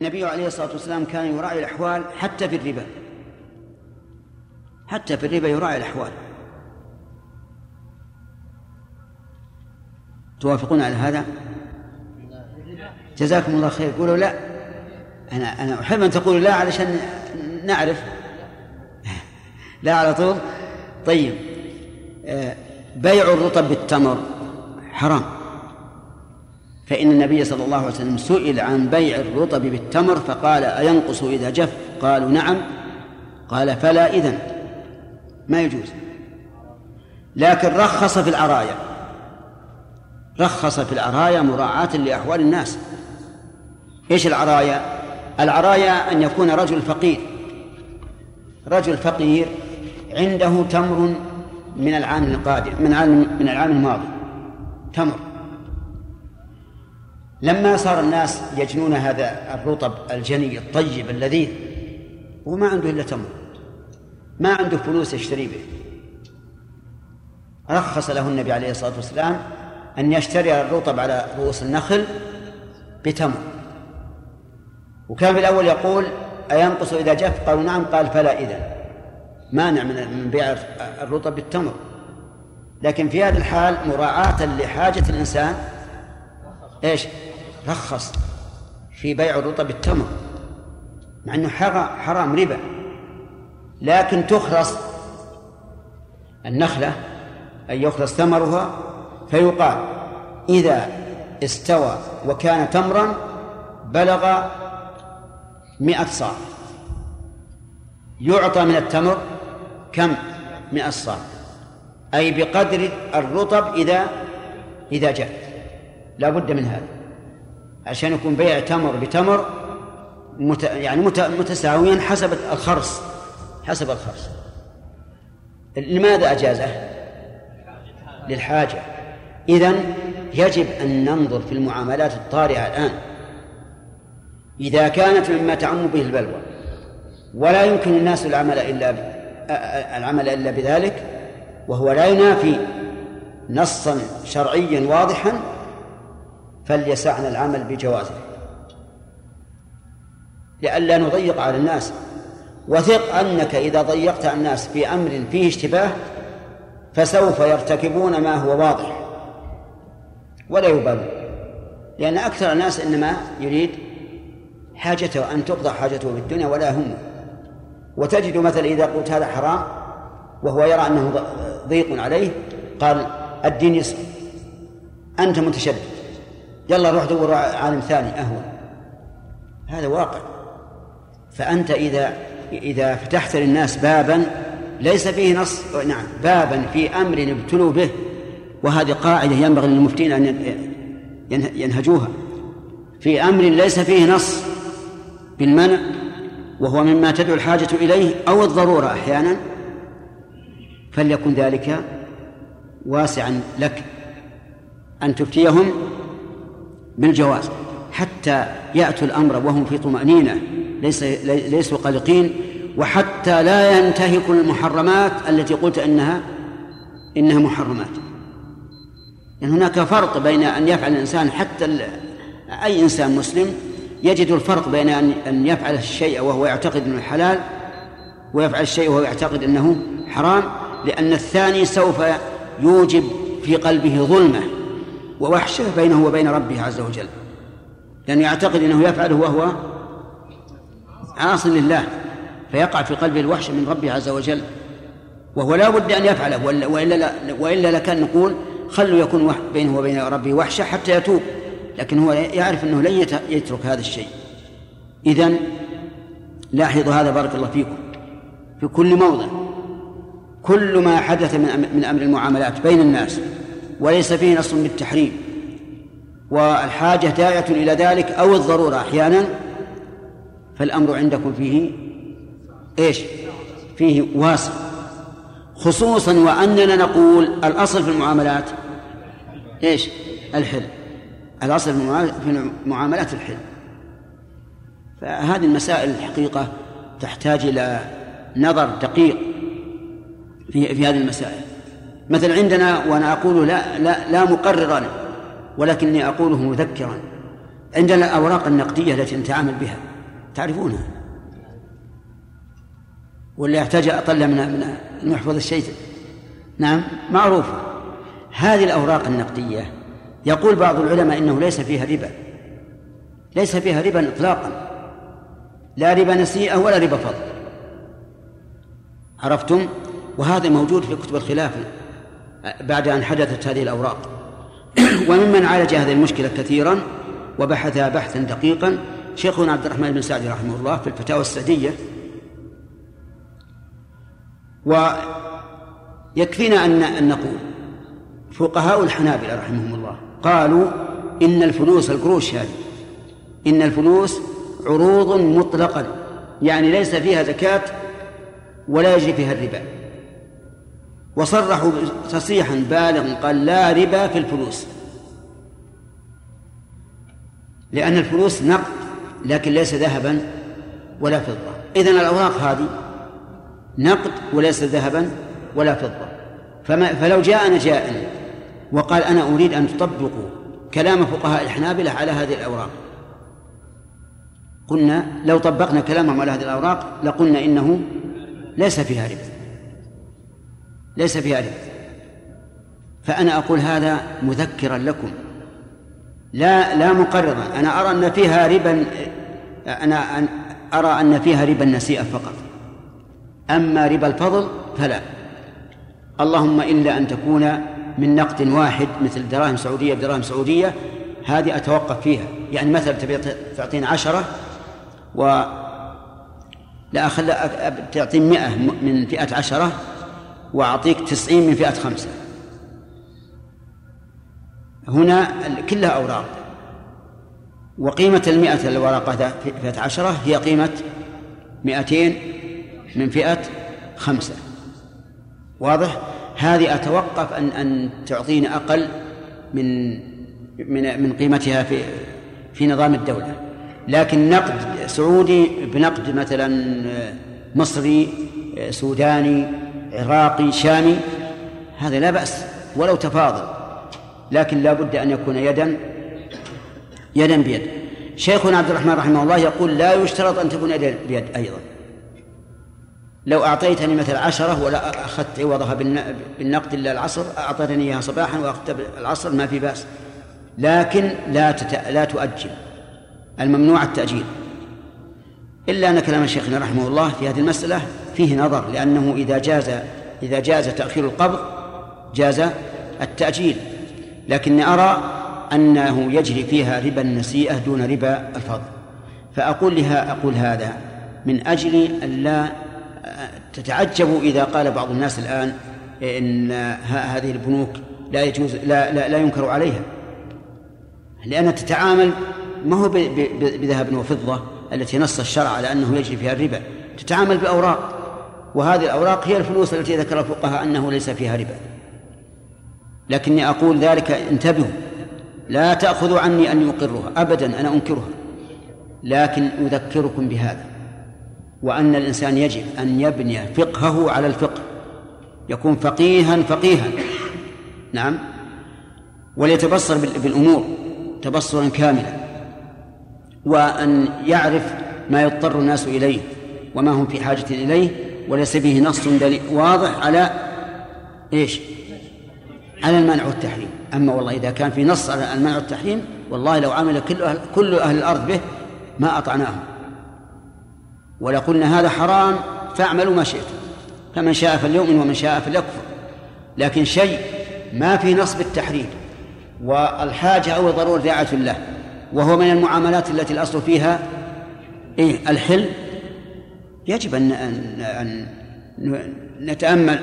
النبي عليه الصلاة والسلام كان يراعي الأحوال حتى في الربا. حتى في الربا يراعي الأحوال. توافقون على هذا؟ جزاكم الله خير. قولوا لا. أنا أنا أحب أن تقولوا لا علشان نعرف. لا على طول. طيب. آه، بيع الرطب بالتمر حرام. فإن النبي صلى الله عليه وسلم سئل عن بيع الرطب بالتمر فقال أينقص إذا جف؟ قالوا نعم. قال فلا إذن. ما يجوز. لكن رخص في العرايا رخص في العرايا مراعاة لأحوال الناس. إيش العرايا العرايا أن يكون رجل فقير. رجل فقير عنده تمر من العام القادم من العام من العام الماضي. تمر. لما صار الناس يجنون هذا الرطب الجني الطيب اللذيذ وما عنده إلا تمر ما عنده فلوس يشتري به. رخص له النبي عليه الصلاة والسلام أن يشتري الرطب على رؤوس النخل بتمر. وكان في الأول يقول أينقص إذا جف؟ قالوا نعم. قال فلا إذا. مانع من بيع الرطب بالتمر. لكن في هذه الحال مراعاة لحاجة الإنسان إيش؟ رخص في بيع الرطب بالتمر مع إنه حرام ربا. لكن تخرص النخلة أن يخرص ثمرها فيقال إذا استوى وكان تمرا بلغ مئة صاع. يعطى من التمر كم؟ مئة صاع. أي بقدر الرطب إذا إذا جاء. لا بد من هذا. عشان يكون بيع تمر بتمر مت يعني مت متساويا حسب الخرص حسب الخرص. لماذا أجازه؟ للحاجة. إذن يجب أن ننظر في المعاملات الطارئة الآن. إذا كانت مما تعم به البلوى ولا يمكن الناس العمل إلا العمل إلا بذلك وهو لا ينافي نصا شرعيا واضحا فليسعنا العمل بجوازه. لئلا نضيق على الناس. وثق أنك إذا ضيقت على الناس في أمر فيه اشتباه فسوف يرتكبون ما هو واضح. ولا يبالون. لأن أكثر الناس إنما يريد حاجته أن تقضى حاجته في الدنيا ولا هم. وتجد مثلا إذا قلت هذا حرام وهو يرى أنه ضيق عليه قال الدين يسر. أنت متشدد. يلا روح دور عالم ثاني أهون. هذا واقع. فأنت إذا إذا فتحت للناس بابا ليس فيه نص نعم بابا في أمر ابتلوا به وهذه قاعدة ينبغي للمفتين أن ينهجوها. في أمر ليس فيه نص بالمنع وهو مما تدعو الحاجة إليه أو الضرورة أحيانا فليكن ذلك واسعا لك أن تفتيهم بالجواز حتى يأتوا الأمر وهم في طمأنينة ليس ليسوا قلقين وحتى لا ينتهكوا المحرمات التي قلت إنها إنها محرمات. لأن يعني هناك فرق بين أن يفعل الإنسان حتى أي إنسان مسلم يجد الفرق بين أن أن يفعل الشيء وهو يعتقد أنه حلال ويفعل الشيء وهو يعتقد أنه حرام لأن الثاني سوف يوجب في قلبه ظلمة. ووحشة بينه وبين ربه عز وجل. لأنه يعتقد أنه يفعله وهو عاص لله فيقع في قلبه الوحشة من ربه عز وجل. وهو لا بد أن يفعله وإلا, وإلا لكان نقول خلوا يكون بينه وبين ربه وحشة حتى يتوب. لكن هو يعرف أنه لن يترك هذا الشيء. إذن لاحظوا هذا بارك الله فيكم. في كل موضع كل ما حدث من أمر المعاملات بين الناس وليس فيه نص بالتحريم والحاجة داعية إلى ذلك أو الضرورة أحيانا فالأمر عندكم فيه إيش؟ فيه واسع. خصوصا وأننا نقول الأصل في المعاملات إيش؟ الحل. الأصل في المعاملات الحل. فهذه المسائل الحقيقة تحتاج إلى نظر دقيق في في هذه المسائل. مثلا عندنا وأنا أقول لا لا لا مقررا ولكني أقوله مذكرا. عندنا الأوراق النقدية التي نتعامل بها. تعرفونها؟ ولا يحتاج أطلع من من المحفظ الشيء. نعم معروفة هذه الأوراق النقدية يقول بعض العلماء إنه ليس فيها ربا. ليس فيها ربا إطلاقا. لا ربا نسيئة ولا ربا فضل. عرفتم؟ وهذا موجود في كتب الخلاف. بعد أن حدثت هذه الأوراق. وممن عالج هذه المشكلة كثيرا وبحثها بحثا دقيقا شيخنا عبد الرحمن بن سعد رحمه الله في الفتاوى السعدية. ويكفينا أن نقول فقهاء الحنابلة رحمهم الله قالوا إن الفلوس القروش هذه إن الفلوس عروض مطلقا يعني ليس فيها زكاة ولا يجري فيها الربا. وصرحوا تصريحا بالغا قال لا ربا في الفلوس. لأن الفلوس نقد لكن ليس ذهبا ولا فضة. إذن الأوراق هذه نقد وليس ذهبا ولا فضة. فما فلو جاءنا جاء وقال أنا أريد أن تطبقوا كلام فقهاء الحنابلة على هذه الأوراق. قلنا لو طبقنا كلامهم على هذه الأوراق لقلنا إنه ليس فيها ربا. ليس فيها ربا فأنا أقول هذا مذكرا لكم. لا لا مقررا أنا أرى أن فيها ربا أنا أرى أن فيها ربا النسيئة فقط. أما ربا الفضل فلا. اللهم إلا أن تكون من نقد واحد مثل دراهم سعودية بدراهم سعودية هذه أتوقف فيها. يعني مثلا تبي تعطيني عشرة و لا أخل تعطيني مئة من فئة عشرة وأعطيك تسعين من فئة خمسة. هنا كلها أوراق. وقيمة المئة الورقة فئة عشرة هي قيمة مئتين من فئة خمسة. واضح؟ هذه أتوقف أن أن تعطيني أقل من من من قيمتها في في نظام الدولة. لكن نقد سعودي بنقد مثلا مصري سوداني عراقي شامي هذا لا بأس ولو تفاضل لكن لا بد أن يكون يدا يدا بيد. شيخنا عبد الرحمن رحمه الله يقول لا يشترط أن تكون يدا بيد أيضا. لو أعطيتني مثل عشرة ولا أخذت عوضها بالنقد إلا العصر أعطيتني إياها صباحا وأخذت العصر ما في بأس. لكن لا. لا تؤجل. الممنوع التأجيل. إلا أن كلام شيخنا رحمه الله في هذه المسألة فيه نظر لأنه إذا جاز إذا جاز تأخير القبض جاز التأجيل. لكني أرى أنه يجري فيها ربا النسيئة دون ربا الفضل. فأقول لها أقول هذا من أجل أن لا تتعجبوا إذا قال بعض الناس الآن إن هذه البنوك لا يجوز لا لا, لا ينكر عليها. لأنها تتعامل ما هو بذهب وفضة التي نص الشرع على أنه يجري فيها الربا. تتعامل بأوراق وهذه الأوراق هي الفلوس التي ذكر الفقهاء أنه ليس فيها ربا. لكني أقول ذلك انتبهوا لا تأخذوا عني أن يقرها أبدا أنا أنكرها لكن أذكركم بهذا وأن الإنسان يجب أن يبني فقهه على الفقه يكون فقيها فقيها. نعم. وليتبصر بالأمور تبصرا كاملا وأن يعرف ما يضطر الناس إليه وما هم في حاجة إليه وليس به نص واضح على إيش؟ على المنع والتحريم. أما والله إذا كان في نص على المنع والتحريم والله لو عمل كل أهل, كل أهل الأرض به ما أطعناهم. ولقلنا هذا حرام فاعملوا ما شئتم. فمن شاء فليؤمن ومن شاء فليكفر. لكن شيء ما في نص بالتحريم. والحاجة أو الضرورة داعة له وهو من المعاملات التي الأصل فيها إيه؟ الحل يجب أن أن نتأمل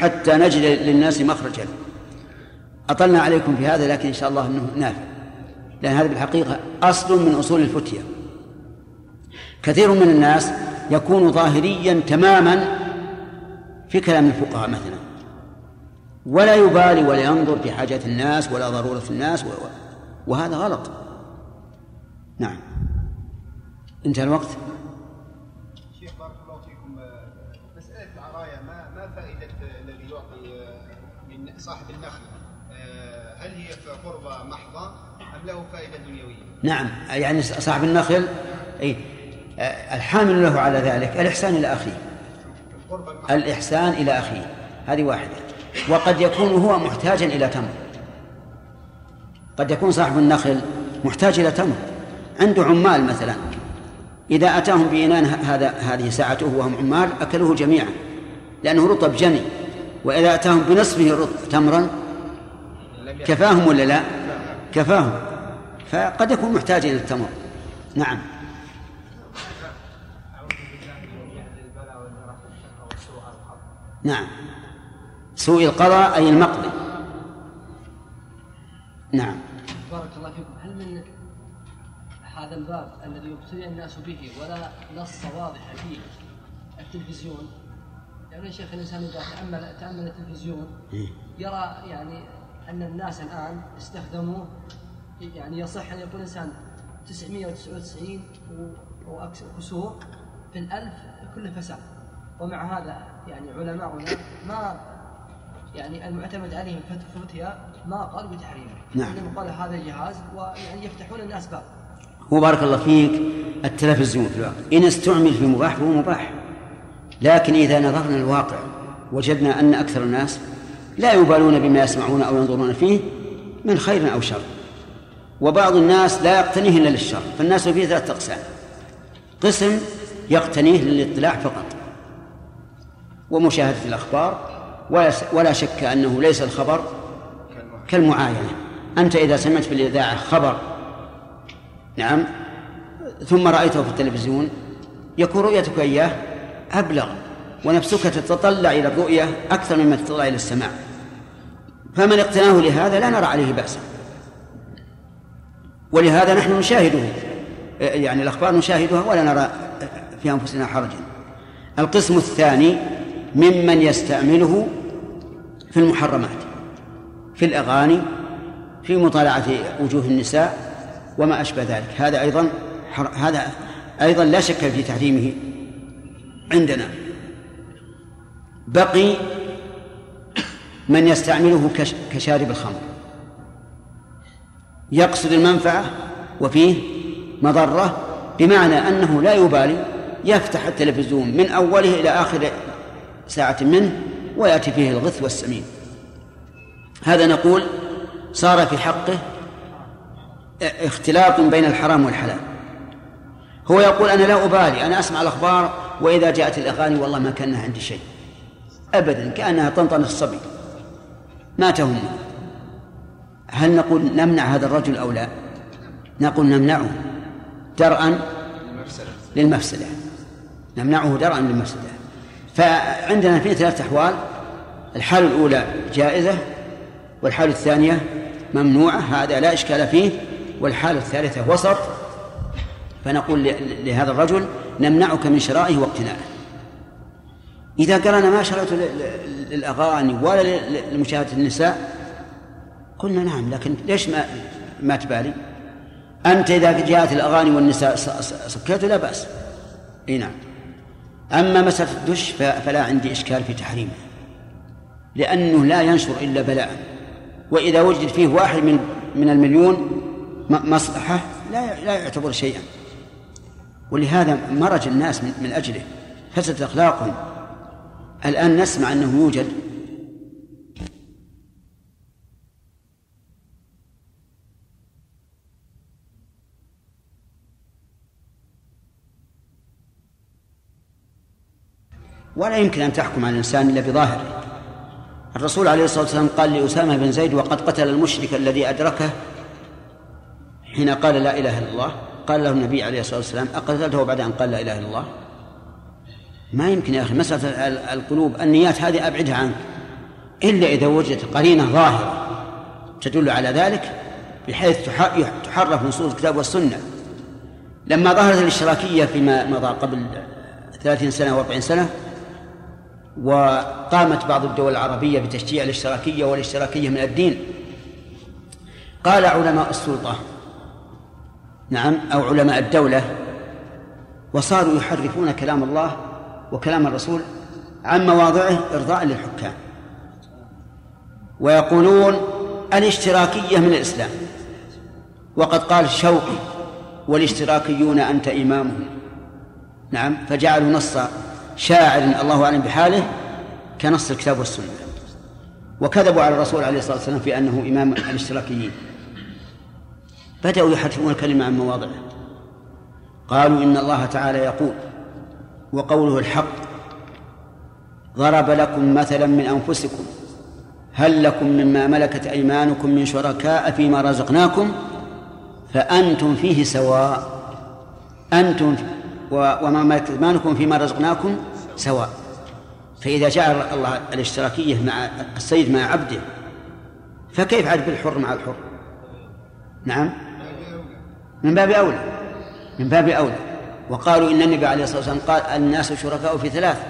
حتى نجد للناس مخرجا. أطلنا عليكم في هذا لكن إن شاء الله أنه نافع لأن هذا بالحقيقة أصل من أصول الفتية. كثير من الناس يكون ظاهريا تماما في كلام الفقهاء مثلا. ولا يبالي ولا ينظر في حاجات الناس ولا ضرورة الناس وهذا غلط. نعم. انتهى الوقت. صاحب النخل هل هي قربة محضة أم له فائدة دنيوية؟ نعم يعني صاحب النخل أي الحامل له على ذلك الإحسان إلى أخيه. الإحسان إلى أخيه هذه واحدة. وقد يكون هو محتاجا إلى تمر. قد يكون صاحب النخل محتاج إلى تمر. عنده عمال مثلا. إذا أتاهم بإنان هذا هذه ساعته وهم عمال أكلوه جميعا لأنه رطب جني. وإذا أتاهم بنصفه تمرا؟ كفاهم ولا لا؟ كفاهم. فقد يكون محتاجا إلى التمر. نعم. نعم. سوء القضاء أي المقضي. نعم. بارك الله فيكم. هل من هذا الباب الذي يبتلي الناس به ولا نص واضح فيه التلفزيون؟ يعني يا شيخ الإنسان إذا تامل تأمل التلفزيون إيه. يرى يعني أن الناس الآن استخدموه يعني يصح أن يقول الانسان 999 وأكثر كسور في الألف كله فساد ومع هذا يعني علماؤنا ما يعني المعتمد عليهم فتيا ما قالوا بتحريمه. نعم. انما قال هذا جهاز ويعني يفتحون الناس باب. هو بارك الله فيك. التلفزيون في الواقع إن استعمل في مباح فهو مباح. لكن إذا نظرنا الواقع وجدنا أن أكثر الناس لا يبالون بما يسمعون أو ينظرون فيه من خير أو شر. وبعض الناس لا يقتنيه إلا للشر فالناس فيه ثلاثة أقسام. قسم يقتنيه للاطلاع فقط. ومشاهدة الأخبار ولا شك أنه ليس الخبر كالمعاينة. أنت إذا سمعت في الإذاعة خبر نعم ثم رأيته في التلفزيون يكون رؤيتك إياه أبلغ ونفسك تتطلع إلى الرؤية أكثر مما تتطلع إلى السماع. فمن اقتناه لهذا لا نرى عليه بأسا. ولهذا نحن نشاهده. يعني الأخبار نشاهدها ولا نرى في أنفسنا حرجا. القسم الثاني ممن يستعمله في المحرمات في الأغاني في مطالعة وجوه النساء وما أشبه ذلك. هذا أيضا هذا أيضا لا شك في تحريمه. عندنا. بقي من يستعمله كشارب الخمر. يقصد المنفعة وفيه مضرة بمعنى أنه لا يبالي يفتح التلفزيون من أوله إلى آخر ساعة منه ويأتي فيه الغث والسمين. هذا نقول صار في حقه اختلاط بين الحرام والحلال. هو يقول أنا لا أبالي أنا أسمع الأخبار وإذا جاءت الأغاني والله ما كان عندي شيء. أبدا كأنها طنطن الصبي. ما تهمه هل نقول نمنع هذا الرجل أو لا؟ نقول نمنعه درءا للمفسدة. نمنعه درءا للمفسدة. فعندنا في ثلاثة أحوال. الحالة الأولى جائزة والحالة الثانية ممنوعة. هذا لا إشكال فيه. والحالة الثالثة وسط. فنقول لهذا الرجل نمنعك من شرائه واقتنائه إذا قال أنا ما شرعت للأغاني ولا لمشاهدة النساء قلنا نعم لكن ليش ما ما تبالي؟ أنت إذا جاءت الأغاني والنساء سكيت لا بأس. أي نعم. أما مسألة الدش فلا عندي إشكال في تحريمه لأنه لا ينشر إلا بلاء. وإذا وجد فيه واحد من من المليون مصلحة لا لا يعتبر شيئا. ولهذا مرج الناس من, أجله فسدت أخلاقهم. الآن نسمع أنه يوجد ولا يمكن أن تحكم على الإنسان إلا بظاهره. الرسول عليه الصلاة والسلام قال لأسامة بن زيد وقد قتل المشرك الذي أدركه حين قال لا إله إلا الله. قال له النبي عليه الصلاة والسلام أقتلته بعد أن قال لا إله إلا الله؟ ما يمكن يا أخي مسألة القلوب النيات هذه أبعدها عنك. إلا إذا وجدت قرينة ظاهرة تدل على ذلك بحيث تحرف نصوص الكتاب والسنة. لما ظهرت الاشتراكية فيما مضى قبل ثلاثين سنة وأربعين سنة وقامت بعض الدول العربية بتشجيع الاشتراكية والاشتراكية من الدين. قال علماء السلطة نعم أو علماء الدولة وصاروا يحرفون كلام الله وكلام الرسول عن مواضعه إرضاء للحكام. ويقولون الاشتراكية من الإسلام. وقد قال الشوقي والاشتراكيون أنت إمامهم. نعم فجعلوا نص شاعر الله أعلم بحاله كنص الكتاب والسنة. وكذبوا على الرسول عليه الصلاة والسلام في أنه إمام الاشتراكيين. بدأوا يحرفون الكلمة عن مواضعه. قالوا إن الله تعالى يقول وقوله الحق ضرب لكم مثلا من أنفسكم هل لكم مما ملكت أيمانكم من شركاء فيما رزقناكم؟ فأنتم فيه سواء أنتم وما ملكت أيمانكم فيما رزقناكم سواء. فإذا جعل الله الاشتراكية مع السيد مع عبده فكيف عاد بالحر مع الحر؟ نعم. من باب أولى من باب أولى. وقالوا إن النبي عليه الصلاة والسلام قال الناس شركاء في ثلاث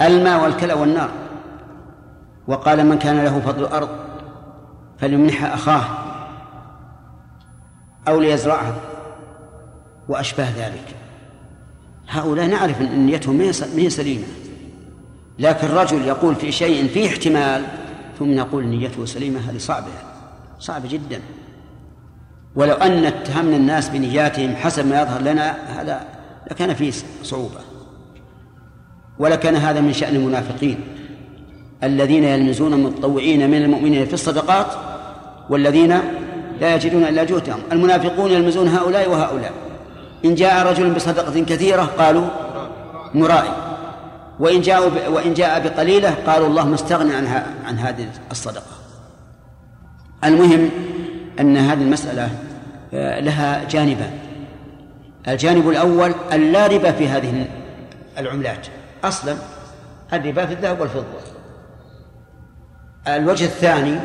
الماء والكلى والنار. وقال من كان له فضل الأرض فليمنح أخاه أو ليزرعها وأشباه ذلك. هؤلاء نعرف أن نيتهم ما هي سليمة. لكن رجل يقول في شيء فيه احتمال ثم نقول نيته سليمة هذه صعبة صعبة جدا. ولو أن اتهمنا الناس بنياتهم حسب ما يظهر لنا هذا لكان فيه صعوبة. ولكان هذا من شأن المنافقين. الذين يلمزون المتطوعين من المؤمنين في الصدقات والذين لا يجدون إلا جهدهم. المنافقون يلمزون هؤلاء وهؤلاء. إن جاء رجل بصدقة كثيرة قالوا مرائي وإن جاء وإن جاء بقليلة قالوا الله مستغني عن عن هذه الصدقة. المهم أن هذه المسألة آه، لها جانبان. الجانب الأول أن لا ربا في هذه العملات. أصلا الربا في الذهب والفضة. الوجه الثاني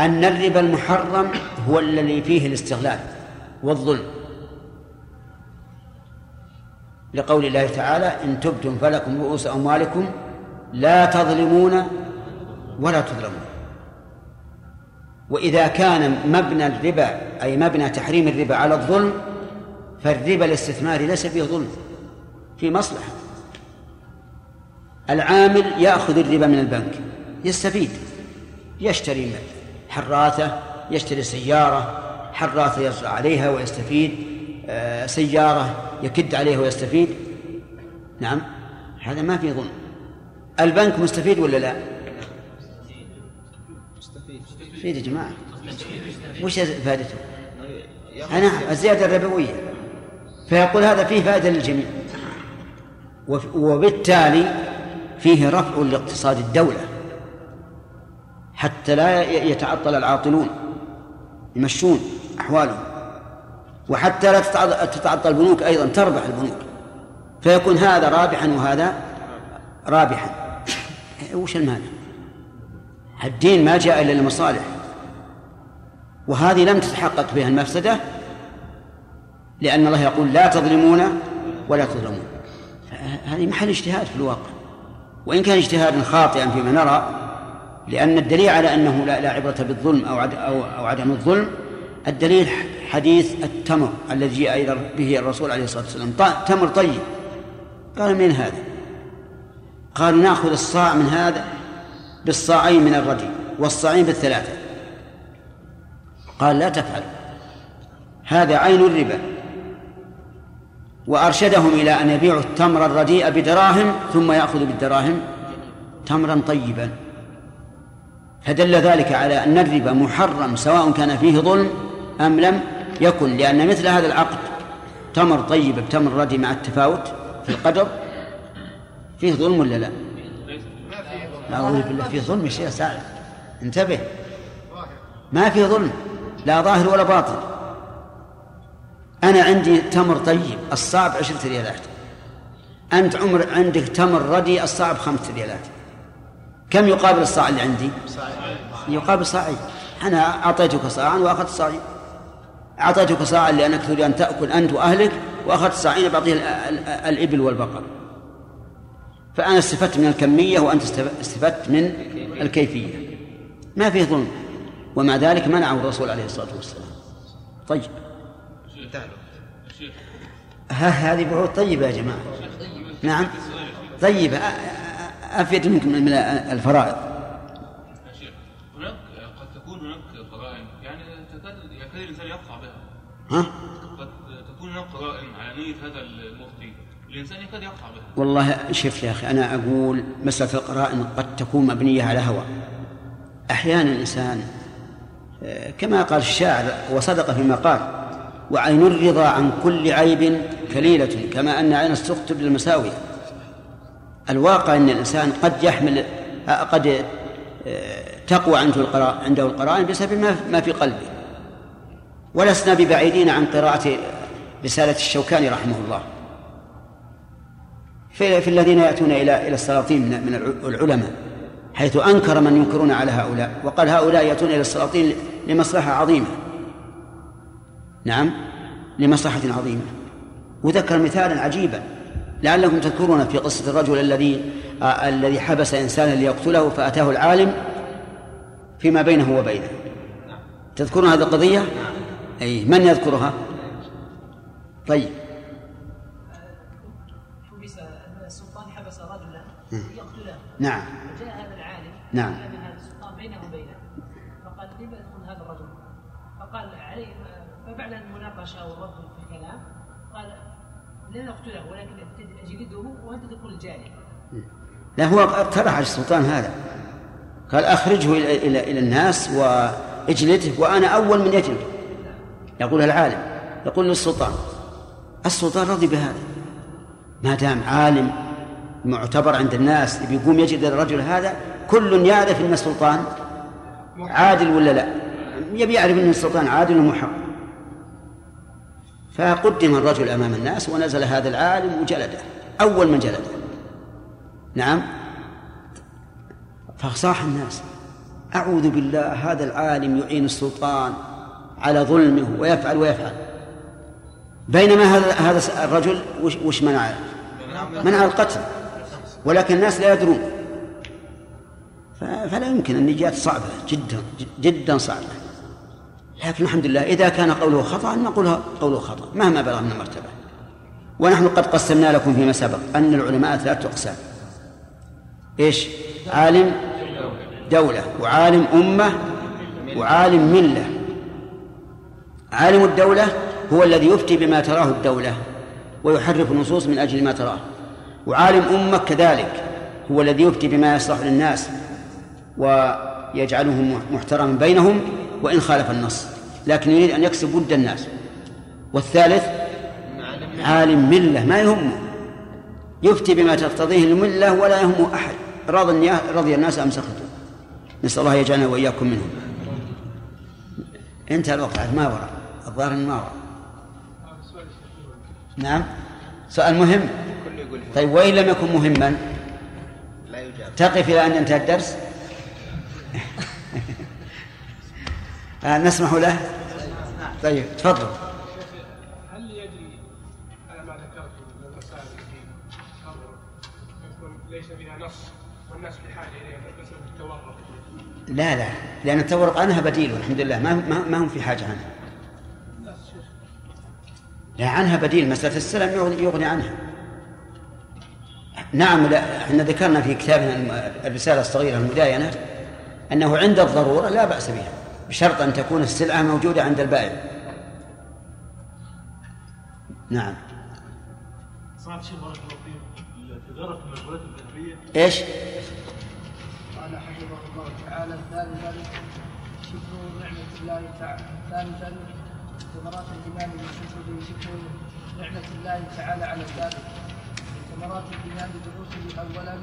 أن الربا المحرم هو الذي فيه الاستغلال والظلم. لقول الله تعالى إن تبتم فلكم رؤوس أموالكم لا تظلمون ولا تظلمون. وإذا كان مبنى الربا أي مبنى تحريم الربا على الظلم فالربا الاستثماري ليس فيه ظلم في مصلحة. العامل يأخذ الربا من البنك يستفيد يشتري حراثة يشتري سيارة حراثة يزرع عليها ويستفيد آه، سيارة يكد عليها ويستفيد. نعم هذا ما في ظلم. البنك مستفيد ولا لا؟ مستفيد يا جماعة. وش فائدته؟ نعم الزيادة الربوية. فيقول هذا فيه فائدة للجميع. وبالتالي فيه رفع لاقتصاد الدولة. حتى لا يتعطل العاطلون يمشون أحوالهم. وحتى لا تتعطل البنوك أيضا تربح البنوك. فيكون هذا رابحا وهذا رابحا. وش المانع؟ الدين ما جاء إلا للمصالح وهذه لم تتحقق بها المفسدة لأن الله يقول لا تظلمون ولا تظلمون. هذه محل اجتهاد في الواقع. وإن كان اجتهادا خاطئا فيما نرى لأن الدليل على أنه لا, عبرة بالظلم أو, أو, عدم الظلم الدليل حديث التمر الذي جاء به الرسول عليه الصلاة والسلام. تمر طيب. قال من هذا؟ قالوا نأخذ الصاع من هذا. بالصاعين من الرجل والصاعين بالثلاثة. قال لا تفعل. هذا عين الربا. وأرشدهم إلى أن يبيعوا التمر الرديء بدراهم ثم يأخذوا بالدراهم تمرا طيبا. فدل ذلك على أن الربا محرم سواء كان فيه ظلم أم لم يكن لأن مثل هذا العقد تمر طيب بتمر ردي مع التفاوت في القدر فيه ظلم ولا لا؟ أعوذ بالله فيه ظلم شيخ سعد انتبه. ما في ظلم لا ظاهر ولا باطن. أنا عندي تمر طيب الصعب عشرة ريالات. أنت عمر عندك تمر ردي الصعب خمسة ريالات. كم يقابل الصاع اللي عندي؟ يقابل صاعين أنا أعطيتك صاعا وأخذت صاعين أعطيتك صاعا لأنك تريد أن تأكل أنت وأهلك وأخذت صاعين بعطيه الإبل والبقر. فأنا استفدت من الكمية وأنت استفدت من الكيفية. ما فيه ظلم. ومع ذلك منعه الرسول عليه الصلاة والسلام. طيب. ها هذه بعود طيبة يا جماعة. نعم. طيبة. أفيد منكم من الفرائض. هناك قد تكون هناك قرائن يعني تكاد يكاد الإنسان بها. ها؟ قد تكون هناك قرائن على نية هذا والله شوف يا أخي أنا أقول مسألة القرائن قد تكون مبنية على هوى. أحيانا الإنسان آه، كما قال الشاعر وصدق فيما قال وعين الرضا عن كل عيب كليلة كما أن عين السخط بالمساوية الواقع أن الإنسان قد يحمل آه، قد آه، تقوى عنده القراء عنده القرائن بسبب ما- ما في قلبه. ولسنا ببعيدين عن قراءة رسالة الشوكاني رحمه الله. في, في الذين يأتون إلى إلى السلاطين من من العلماء حيث أنكر من ينكرون على هؤلاء وقال هؤلاء يأتون إلى السلاطين لمصلحة عظيمة نعم لمصلحة عظيمة وذكر مثالا عجيبا لعلكم تذكرون في قصة الرجل الذي آه الذي حبس إنسانا ليقتله فأتاه العالم فيما بينه وبينه تذكرون هذه القضية؟ أي من يذكرها؟ طيب نعم. وجاء هذا العالم نعم. من هذا السلطان بينه وبينه فقال لم يدخل هذا الرجل؟ فقال عليه فبعد المناقشه والرد في الكلام قال لا نقتله ولكن أجلده وأنت تدخل الجانب لا هو اقترح على السلطان هذا. قال أخرجه إلى إلى إلى الناس وأجلده وأنا أول من يجلد يقول العالم يقول للسلطان السلطان رضي بهذا. ما دام عالم معتبر عند الناس بيقوم يجلد الرجل هذا كل يعرف أن السلطان عادل ولا لا؟ يبي يعرف أن السلطان عادل ومحق فقدم الرجل أمام الناس ونزل هذا العالم وجلده أول من جلده. نعم؟ فصاح الناس أعوذ بالله هذا العالم يعين السلطان على ظلمه ويفعل ويفعل. بينما هذا هذا الرجل وش, وش منع منع القتل. ولكن الناس لا يدرون. فلا يمكن النجاة صعبة جدا جدا صعبة. لكن الحمد لله إذا كان قوله خطأ نقول قوله خطأ مهما بلغ من المرتبة. ونحن قد قسمنا لكم فيما سبق أن العلماء ثلاثة أقسام. إيش؟ عالم دولة وعالم أمة وعالم ملة. عالم الدولة هو الذي يفتي بما تراه الدولة ويحرف النصوص من أجل ما تراه. وعالم أمة كذلك هو الذي يفتي بما يصلح للناس ويجعله محترما بينهم وإن خالف النص لكن يريد أن يكسب ود الناس. والثالث عالم ملة ما يهمه. يفتي بما تقتضيه الملة ولا يهمه أحد. رضي رضي الناس أم سخطوا؟ نسأل الله يجعلنا وإياكم منهم. انتهى الوقت ما ورا الظاهر ما ورا نعم؟ سؤال مهم. طيب وإن لم يكن مهما لا يجاب. تقف إلى أن ينتهي الدرس. آه، نسمح له؟ طيب تفضل. هل يجري على ما ذكرت من المسائل التي تنظر؟ يكون ليس فيها نص والناس بحاجه إليها مساله التورط. لا لا لأن التورق عنها بديل والحمد لله. ما ما, ما هم في حاجة عنها؟ لا عنها بديل. مسألة السلم يغني, يغني عنها. نعم لا إحنا ذكرنا في كتابنا الم- الرسالة الصغيرة المداينة أنه عند الضرورة لا بأس بها بشرط أن تكون السلعة موجودة عند البائع. نعم. سمعت شيء بارك الله فيك تجارة المشغولات الذهبية إيش؟ قال حفظه الله تعالى ثالثا شكر نعمة الله تعالى ثالثا ثمرات الإيمان بالشكر شكر نعمة الله تعالى على الذات ثمرات الإيمان بالرسل أولا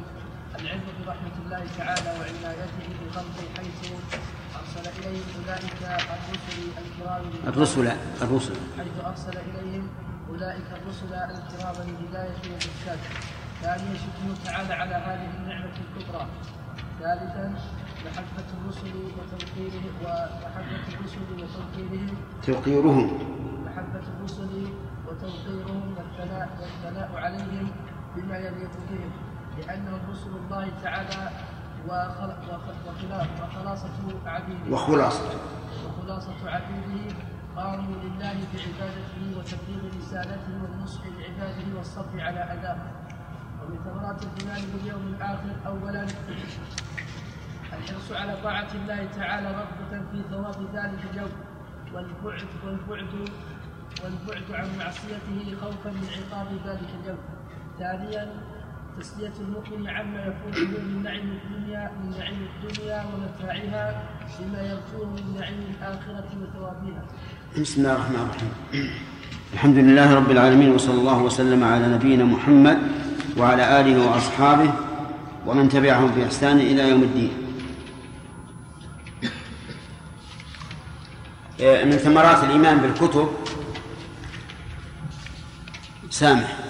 العلم برحمة الله تعالى وعنايته بخلقه حيث أرسل إليهم أولئك الرسل الكرام الرسل الرسل. حيث أرسل إليهم أولئك الرسل الكرام للهداية والإرشاد ثانيا شكره تعالى على هذه النعمة الكبرى. ثالثا محبة الرسل وتوقيره ومحبة الرسل وتوقيرهم. توقيرهم. محبة الرسل وتوقيرهم والثناء والثناء عليهم. بما يليق بهم لأنهم رسل الله تعالى وخل- وخ- وخلا- وخلاصة عبيده. وخلاصة. وخلاصة عبيده قاموا لله بعبادته وتبليغ رسالته والنصح لعباده والصبر على أذاه ومن ثمرات الإيمان باليوم الآخر أولا الحرص على طاعة الله تعالى رغبة في ثواب ذلك اليوم والبعد والبعد والبعد عن معصيته خوفا من عقاب ذلك اليوم. ثانيا تسلية المؤمن عما يكون له من نعيم الدنيا من نعيم الدنيا ومتاعها بما يرجوه من نعيم الآخرة وثوابها. بسم الله الرحمن الرحيم. الحمد لله رب العالمين وصلى الله وسلم على نبينا محمد وعلى آله وأصحابه ومن تبعهم بإحسان إلى يوم الدين. من ثمرات الإيمان بالكتب سامح.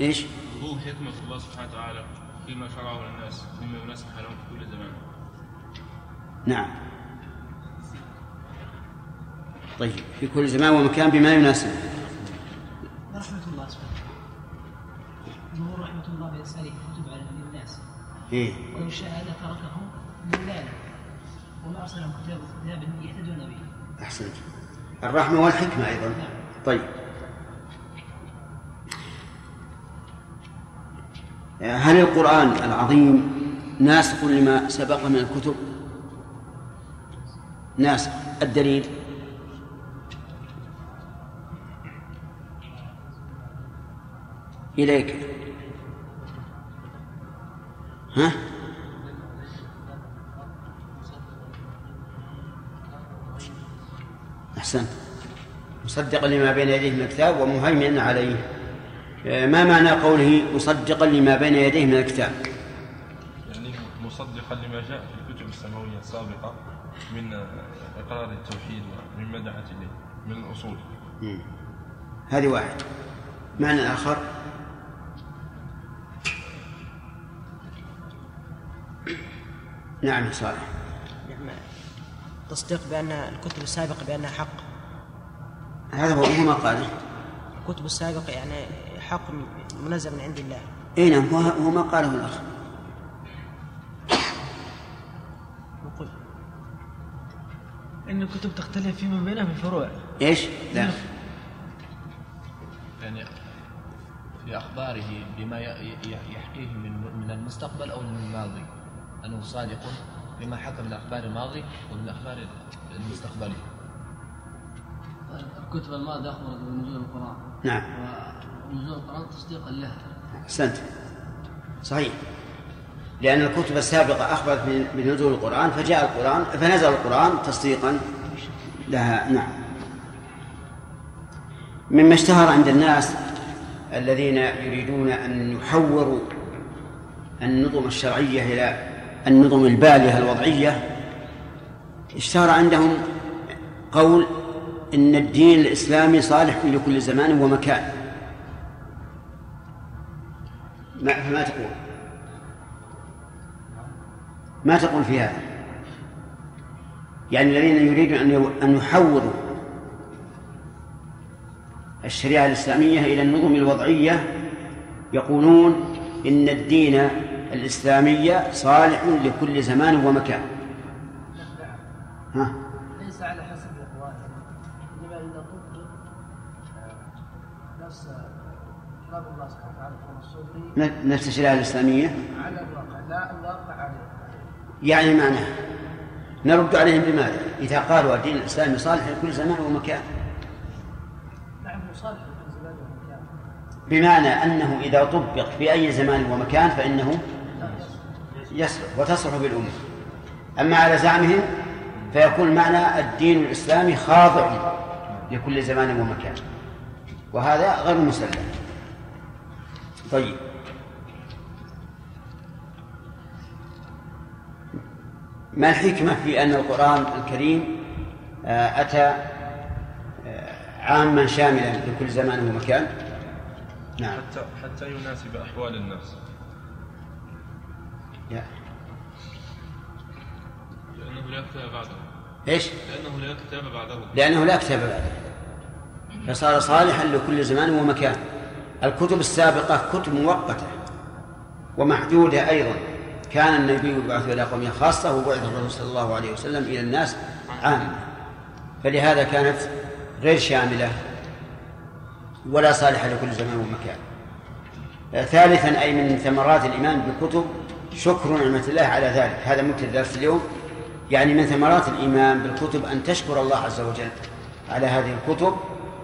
إيش؟ ظهور حكمة الله سبحانه وتعالى فيما شرعه للناس مما يناسب حالهم في كل زمان. نعم. طيب في كل زمان ومكان بما يناسب. رحمة الله سبحانه ظهور رحمة الله بإرسال الكتب على الناس. إيه؟ ولو شاء لتركهم ضلالا وما أرسلهم كتاب كتابا يهتدون به. أحسنت. الرحمة والحكمة أيضا. طيب. هل القرآن العظيم ناسخ لما سبق من الكتب؟ ناسخ. الدليل؟ إليك. ها؟ أحسنت. مصدقا لما بين يديه من الكتاب ومهيمنا عليه. ما معنى قوله مصدقا لما بين يديه من الكتاب؟ يعني مصدقا لما جاء في الكتب السماوية السابقة من إقرار التوحيد ومما دعت إليه من الأصول. هذه واحد. معنى آخر؟ نعم يا صالح. نعم. تصديق بأن الكتب السابقة بأنها حق؟ هذا هو هو ما قاله. الكتب السابقة يعني حق منزل من عند الله. إي نعم هو هو ما قاله الأخ. نقول. إن الكتب تختلف فيما بينها في الفروع إيش؟ لا. يعني في أخباره بما ي- ي- يحكيه من من المستقبل أو من الماضي. أنه صادق بما حكى من الأخبار الماضي ومن الأخبار المستقبلية. الكتب الماضية أخبرت بنزول القرآن. نعم. ونزول القرآن تصديقا له. أحسنت. صحيح. لأن الكتب السابقة أخبرت بنزول القرآن فجاء القرآن فنزل القرآن تصديقا لها. نعم. مما اشتهر عند الناس الذين يريدون أن يحوروا النظم الشرعية إلى النظم البالية الوضعية اشتهر عندهم قول إن الدين الإسلامي صالح لكل زمان ومكان. ما فما تقول؟ ما تقول في هذا؟ يعني الذين يريدون أن أن يحولوا الشريعة الإسلامية إلى النظم الوضعية يقولون إن الدين الإسلامي صالح لكل زمان ومكان. ها ليس على حسب اخوانه انما اذا طبق نفس كتاب الله سبحانه وتعالى في الصوفي نفس الشريعة الإسلامية؟ على الواقع لا الواقع عليه يعني معناه نرد عليهم بماذا؟ إذا قالوا الدين الإسلامي صالح لكل زمان ومكان نعم مصالح في زمان ومكان. بمعنى أنه إذا طبق في أي زمان ومكان فإنه يصلح وتصلح بالأمة. أما على زعمهم فيكون معنى الدين الإسلامي خاضع لكل زمان ومكان. وهذا غير مسلم. طيب. ما الحكمة في أن القرآن الكريم آه، أتى آه، عاما شاملا لكل زمان ومكان؟ نعم. حتى حتى يناسب أحوال الناس يا. لأنه لا كتاب بعده. إيش؟ لأنه لا كتاب بعده. لأنه لا كتاب بعده. فصار صالحا لكل زمان ومكان. الكتب السابقة كتب مؤقتة ومحدودة أيضا. كان النبي يبعث إلى قوم خاصة وبعث الرسول صلى الله عليه وسلم إلى الناس عامة فلهذا كانت غير شاملة ولا صالحة لكل زمان ومكان. ثالثا أي من ثمرات الإيمان بالكتب شكر نعمة الله على ذلك. هذا مبتدأ درس اليوم. يعني من ثمرات الإيمان بالكتب أن تشكر الله عز وجل على هذه الكتب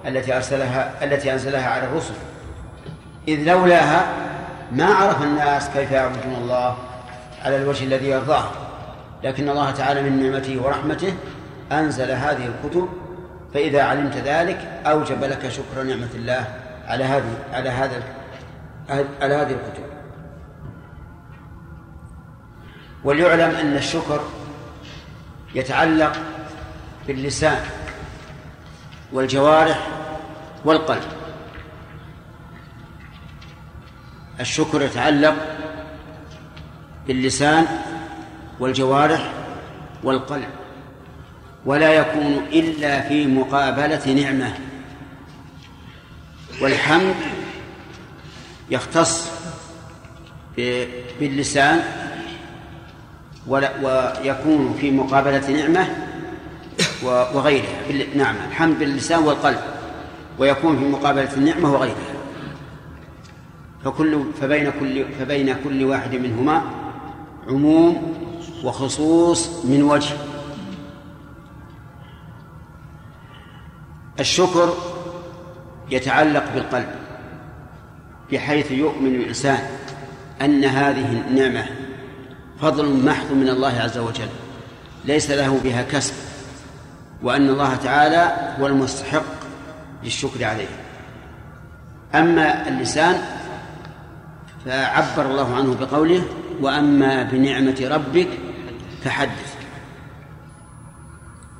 التي أرسلها التي أنزلها على الرسل. إذ لولاها ما عرف الناس كيف يعبدون الله على الوجه الذي يرضاه. لكن الله تعالى من نعمته ورحمته أنزل هذه الكتب فإذا علمت ذلك أوجب لك شكر نعمة الله على هذه على هذا على هذه الكتب. وليعلم أن الشكر يتعلق باللسان والجوارح والقلب. الشكر يتعلق باللسان والجوارح والقلب ولا يكون إلا في مقابلة نعمة. والحمد يختص باللسان ويكون في مقابلة نعمة وغيرها. نعم الحمد باللسان والقلب ويكون في مقابلة النعمة وغيرها. فكل فبين كل فبين كل واحد منهما عموم وخصوص من وجه. الشكر يتعلق بالقلب بحيث يؤمن الإنسان أن هذه النعمة فضل محض من الله عز وجل ليس له بها كسب وأن الله تعالى هو المستحق للشكر عليه. أما اللسان فعبر الله عنه بقوله وأما بنعمة ربك فحدث.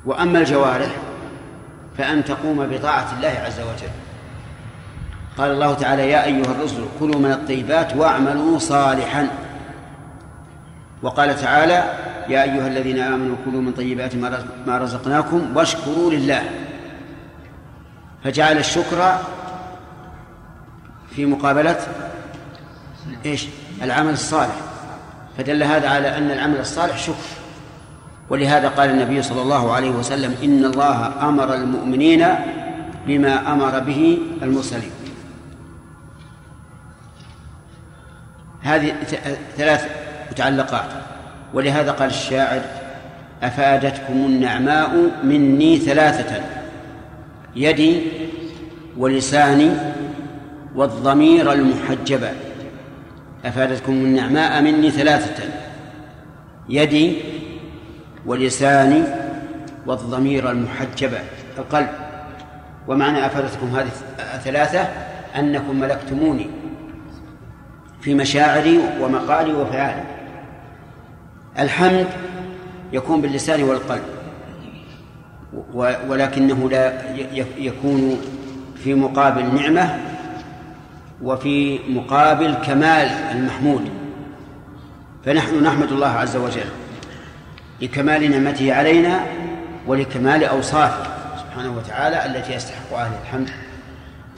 وأما الجوارح فأن تقوم بطاعة الله عز وجل. قال الله تعالى يا أيها الرسل كلوا من الطيبات واعملوا صالحا. وقال تعالى يا أيها الذين آمنوا كلوا من طيبات ما رزقناكم واشكروا لله. فجعل الشكر في مقابلة إيش؟ العمل الصالح. فدل هذا على أن العمل الصالح شكر. ولهذا قال النبي صلى الله عليه وسلم إن الله أمر المؤمنين بما أمر به المرسلين. هذه ثلاث متعلقات. ولهذا قال الشاعر أفادتكم النعماء مني ثلاثة يدي ولساني والضمير المحجبة. أفادتكم النعماء مني ثلاثة يدي ولساني والضمير المحجبة القلب. ومعنى أفادتكم هذه الثلاثة أنكم ملكتموني في مشاعري ومقالي وفعالي. الحمد يكون باللسان والقلب ولكنه لا يكون في مقابل نعمة وفي مقابل كمال المحمود. فنحن نحمد الله عز وجل لكمال نعمته علينا ولكمال أوصافه سبحانه وتعالى التي يستحق عليه الحمد.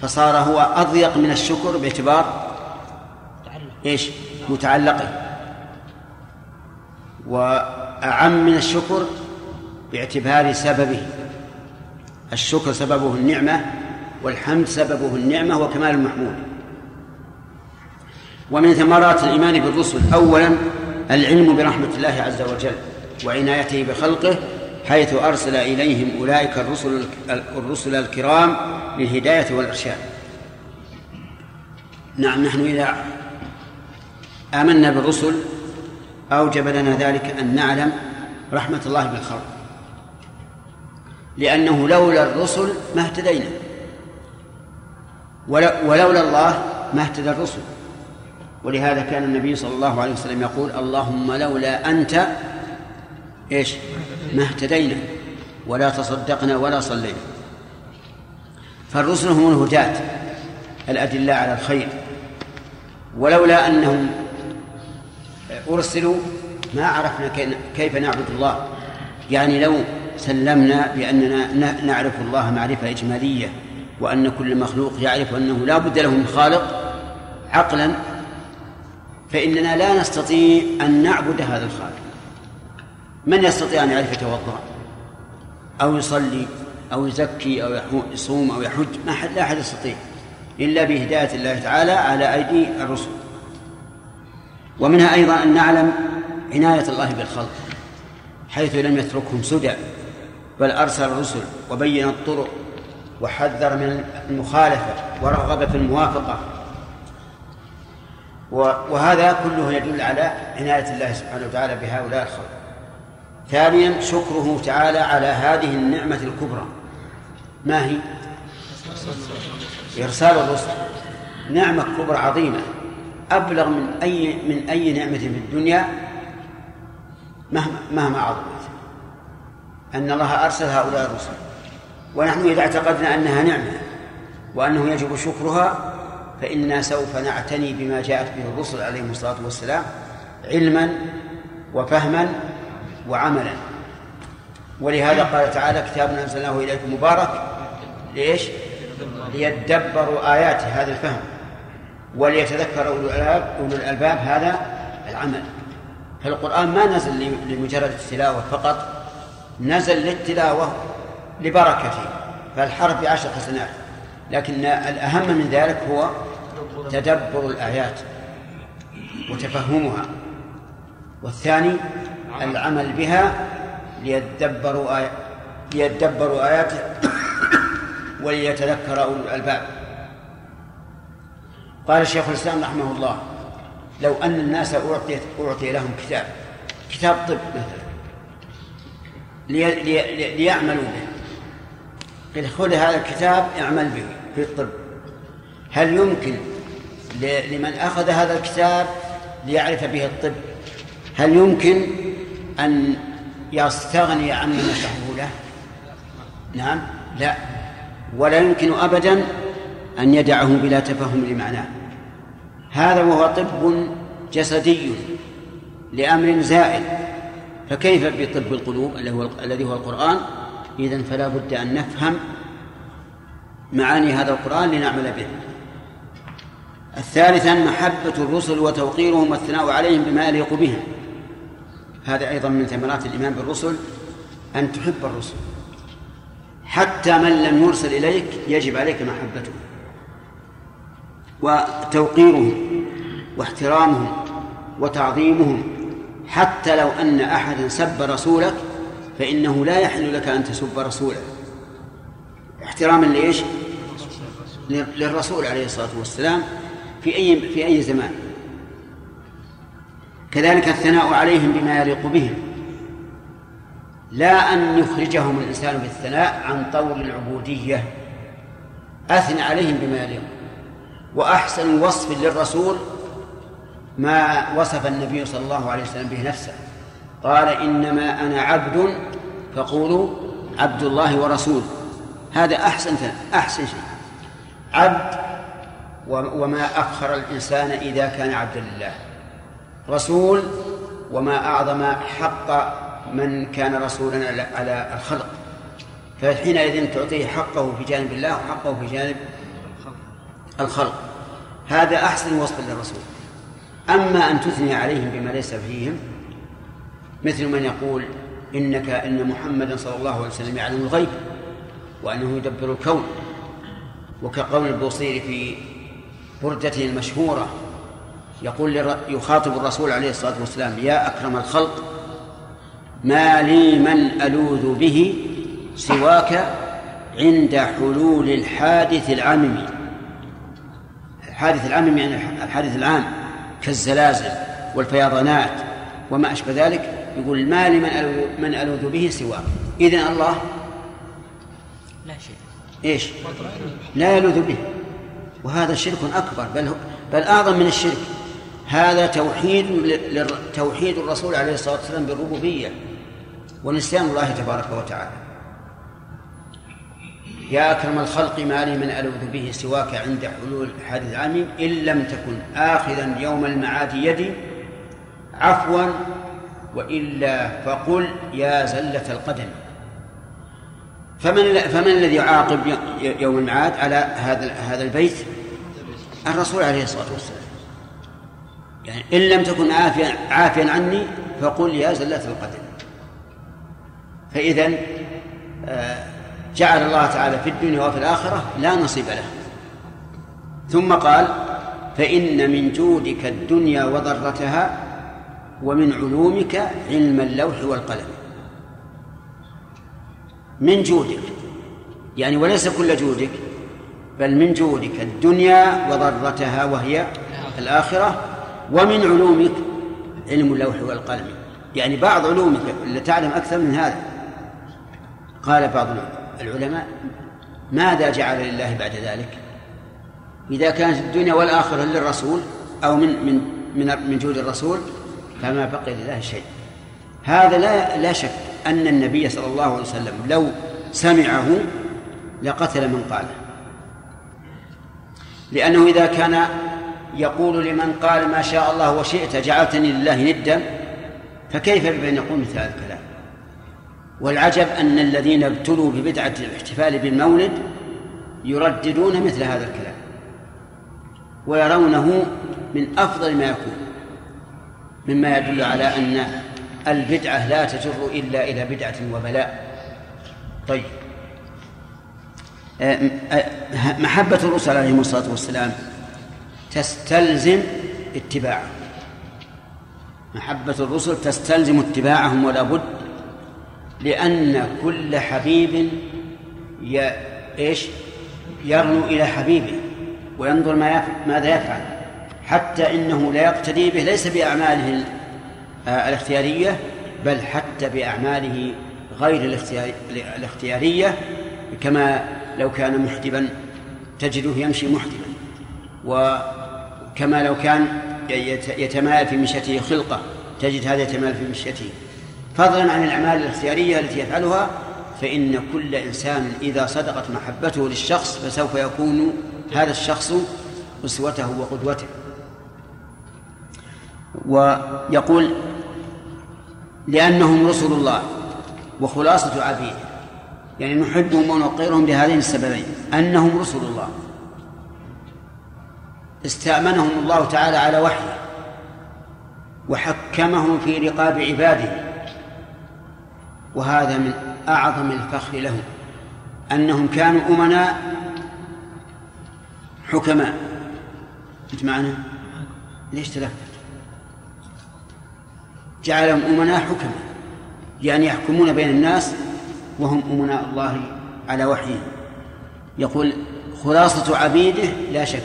فصار هو أضيق من الشكر باعتبار إيش؟ متعلقة. وأعم من الشكر باعتبار سببه. الشكر سببه النعمة والحمد سببه النعمة وكمال المحمود. ومن ثمرات الإيمان بالرسل أولا العلم برحمة الله عز وجل وعنايته بخلقه حيث أرسل إليهم أولئك الرسل الرسل الكرام للهداية والإرشاد. نعم نحن إذا آمنا بالرسل أوجب لنا ذلك أن نعلم رحمة الله بالخلق. لأنه لولا الرسل ما اهتدينا. ولولا الله ما اهتدى الرسل. ولهذا كان النبي صلى الله عليه وسلم يقول اللهم لولا أنت إيش؟ ما اهتدينا ولا تصدقنا ولا صلينا. فالرسل هم الهداة الأدلاء على الخير. ولولا أنهم أرسلوا ما عرفنا كيف نعبد الله. يعني لو سلمنا بأننا نعرف الله معرفة إجمالية وأن كل مخلوق يعرف أنه لا بد له من خالق عقلا فإننا لا نستطيع أن نعبد هذا الخالق. من يستطيع أن يعرف يتوضأ؟ أو يصلي أو يزكي أو يصوم أو يحج؟ ما حد لا أحد يستطيع. إلا بهداية الله تعالى على أيدي الرسل. ومنها أيضا أن نعلم عناية الله بالخلق حيث لم يتركهم سدى بل أرسل الرسل وبين الطرق وحذر من المخالفة ورغب في الموافقة وهذا كله يدل على عناية الله سبحانه وتعالى بهؤلاء الخلق. ثانيا شكره تعالى على هذه النعمة الكبرى. ما هي؟ إرسال الرسل. نعمة كبرى عظيمة. أبلغ من أي من أي نعمة في الدنيا؟ مهما مهما عظمت. أن الله أرسل هؤلاء الرسل. ونحن إذا اعتقدنا أنها نعمة وأنه يجب شكرها فإنا سوف نعتني بما جاءت به الرسل عليهم الصلاة والسلام علما وفهما وعملا. ولهذا قال تعالى كتاب أنزلناه إليكم مبارك. ليش؟ ليدبروا آياته هذا الفهم. وليتذكر أولو الألباب هذا العمل. فالقرآن ما نزل لمجرد التلاوة فقط نزل للتلاوة لبركته. فالحرف بعشر حسنات. لكن الأهم من ذلك هو تدبر الآيات وتفهمها. والثاني العمل بها ليدبروا آي... ليدبروا آياته وليتذكر أولو الألباب. قال الشيخ الإسلام رحمه الله لو أن الناس أعطي أعطي لهم كتاب كتاب طب مثلا لي... لي... ليعملوا به. قيل خذ هذا الكتاب اعمل به في الطب. هل يمكن لمن أخذ هذا الكتاب ليعرف به الطب. هل يمكن أن يستغني عن من يشرحه له نعم لا. ولا يمكن أبدا أن يدعه بلا تفهم لمعناه. هذا وهو طب جسدي لأمر زائل. فكيف بطب القلوب الذي هو القرآن؟ إذن فلا بد أن نفهم معاني هذا القرآن لنعمل به. الثالثا محبة الرسل وتوقيرهم والثناء عليهم بما يليق بهم. هذا أيضا من ثمرات الإيمان بالرسل أن تحب الرسل. حتى من لم يرسل إليك يجب عليك محبته وتوقيرهم واحترامهم وتعظيمهم. حتى لو أن أحدا سب رسولك فإنه لا يحل لك أن تسب رسوله. احتراما لإيش؟ للرسول عليه الصلاة والسلام. في أي في أي زمان. كذلك الثناء عليهم بما يليق بهم. لا أن يخرجهم الإنسان بالثناء عن طور العبودية. أثنى عليهم بما يليق. وأحسن وصف للرسول ما وصف النبي صلى الله عليه وسلم به نفسه. قال إنما أنا عبد فقولوا عبد الله ورسوله. هذا أحسن أحسن شيء. عبد وما أفخر الإنسان إذا كان عبدا لله. رسول وما أعظم حق من كان رسولا على الخلق. فحينئذ تعطيه حقه في جانب الله وحقه في جانب الخلق. هذا أحسن وصف للرسول. أما أن تثني عليهم بما ليس فيهم مثل من يقول إنك إن محمدا صلى الله عليه وسلم يعلم الغيب وأنه يدبر الكون. وكقول البوصيري في بردته المشهورة. يقول يخاطب الرسول عليه الصلاة والسلام يا أكرم الخلق ما لي من ألوذ به سواك عند حلول الحادث العامم الحادث العامم يعني الحادث العام كالزلازل والفيضانات وما أشبه ذلك. يقول ما لي من ألوذ به سواك. إذن الله لا شيء. إيش؟ لا يلوذ به. وهذا شرك أكبر بل بل أعظم من الشرك. هذا توحيد توحيد الرسول عليه الصلاة والسلام بالربوبية ونسيان الله تبارك وتعالى. يا أكرم الخلق ما لي من ألوذ به سواك عند حلول حادث عام إن لم تكن اخذا يوم المعاد يدي عفوا وإلا فقل يا زلة القدم. فمن فمن الذي يعاقب يوم المعاد على هذا هذا البيت؟ الرسول عليه الصلاة والسلام. يعني إن لم تكن عافيا عافيا عني فقل يا زلة القدم. فاذا آه، جعل الله تعالى في الدنيا وفي الآخرة لا نصيب له. ثم قال فإن من جودك الدنيا وضرتها ومن علومك علم اللوح والقلم من جودك. يعني وليس كل جودك بل من جودك الدنيا وضرتها وهي الآخرة ومن علومك علم اللوح والقلم. يعني بعض علومك اللي تعلم أكثر من هذا. قال بعض العلماء ماذا جعل لله بعد ذلك؟ إذا كانت الدنيا والآخرة للرسول أو من من من من جود الرسول فما بقي لله شيء. هذا لا لا شك. أن النبي صلى الله عليه وسلم لو سمعه لقتل من قاله. لأنه إذا كان يقول لمن قال ما شاء الله وشئت جعلتني لله ندا فكيف بأن يقول مثل هذا الكلام؟ والعجب أن الذين ابتلوا ببدعة الاحتفال بالمولد يرددون مثل هذا الكلام ويرونه من أفضل ما يكون مما يدل على أن البدعة لا تجر إلا إلى بدعة وبلاء. طيب. آه، محبة الرسل عليهم الصلاة والسلام تستلزم اتباعهم. محبة الرسل تستلزم اتباعهم ولا بد لأن كل حبيب ي... إيش؟ يرنو إلى حبيبه وينظر ما يف... ماذا يفعل. حتى إنه لا يقتدي به ليس بأعماله الاختيارية بل حتى بأعماله غير الاختيارية كما لو كان محجبا تجده يمشي محجبا وكما لو كان يتمايل في مشيته خلقة تجد هذا يتمايل في مشيته. فضلا عن الأعمال الاختيارية التي يفعلها فإن كل إنسان إذا صدقت محبته للشخص فسوف يكون هذا الشخص أسوته وقدوته. ويقول لأنهم رسل الله وخلاصة عبيده يعني نحبهم ونوقرهم بهذين السببين. أنهم رسل الله. استأمنهم الله تعالى على وحيه. وحكمهم في رقاب عباده. وهذا من أعظم الفخر لهم. أنهم كانوا أمناء حكماء. أنت معنا؟ ليش تلفت؟ جعلهم أمناء حكماء يعني يحكمون بين الناس وهم أمناء الله على وحيه. يقول خلاصة عبيده لا شك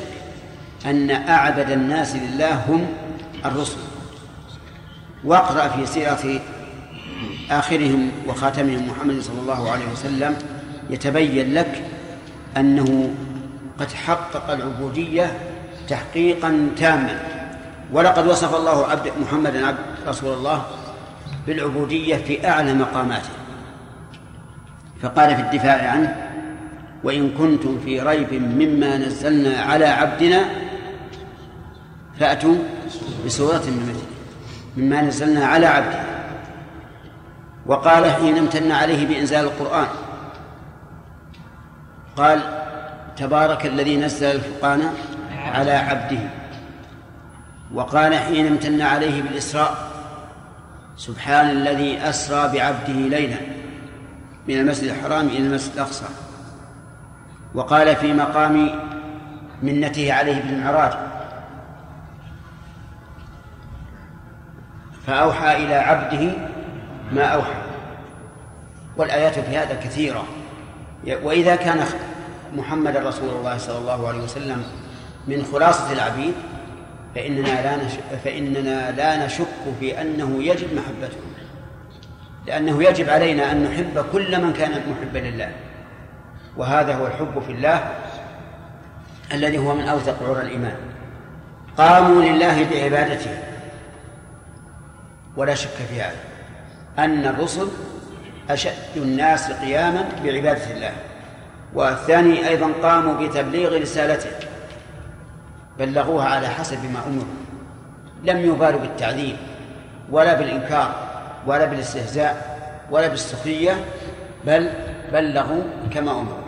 أن أعبد الناس لله هم الرسل. واقرأ في سيرة آخرهم وخاتمهم محمد صلى الله عليه وسلم يتبين لك أنه قد حقق العبودية تحقيقا تاما. ولقد وصف الله عبد محمدا عبد رسول الله بالعبودية في أعلى مقاماته. فقال في الدفاع عنه وإن كنتم في ريب مما نزلنا على عبدنا فأتوا بسورة من مثله مما نزلنا على عبدنا وقال حين امتن عليه بإنزال القرآن. قال تبارك الذي نزل الفرقان على عبده. وقال حين امتن عليه بالإسراء سبحان الذي أسرى بعبده ليلا من المسجد الحرام إلى المسجد الأقصى. وقال في مقام منته عليه بالمعراج فأوحى إلى عبده ما أوحى. والآيات في هذا كثيرة. وإذا كان محمد رسول الله صلى الله عليه وسلم من خلاصة العبيد فإننا لا نشك فإننا لا نشك في أنه يجب محبته لأنه يجب علينا أن نحب كل من كان محبا لله. وهذا هو الحب في الله الذي هو من أوثق عرى الإيمان. قاموا لله بعبادته. ولا شك في هذا أن الرسل أشد الناس قياما بعبادة الله. والثاني أيضا قاموا بتبليغ رسالته. بلغوها على حسب ما أمروا لم يبالوا بالتعذيب ولا بالإنكار ولا بالاستهزاء ولا بالسخرية بل بلغوا كما أمروا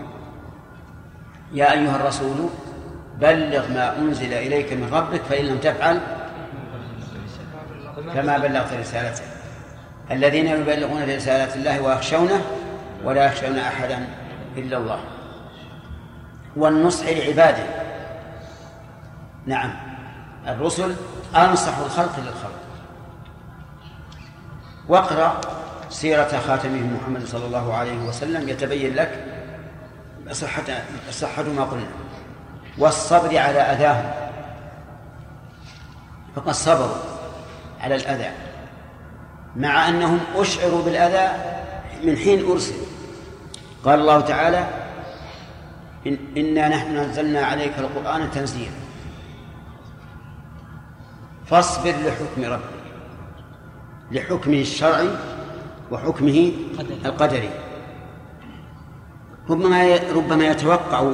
يا أيها الرسول بلغ ما أنزل إليك من ربك فإن لم تفعل فما بلغت رسالته. الذين يبلغون رسالات الله ويخشونه ولا يخشون أحدا إلا الله. والنصح لعباده. نعم. الرسل أنصح الخلق للخلق. واقرأ سيرة خاتمه محمد صلى الله عليه وسلم يتبين لك صحة صحة ما قلنا. والصبر على أذاهم فقد صبروا على الأذى. مع أنهم أشعروا بالأذى من حين أرسل. قال الله تعالى إن إنا نحن نزلنا عليك القرآن تنزيلا. فاصبر لحكم ربك لحكمه الشرعي وحكمه القدري. ربما ربما يتوقع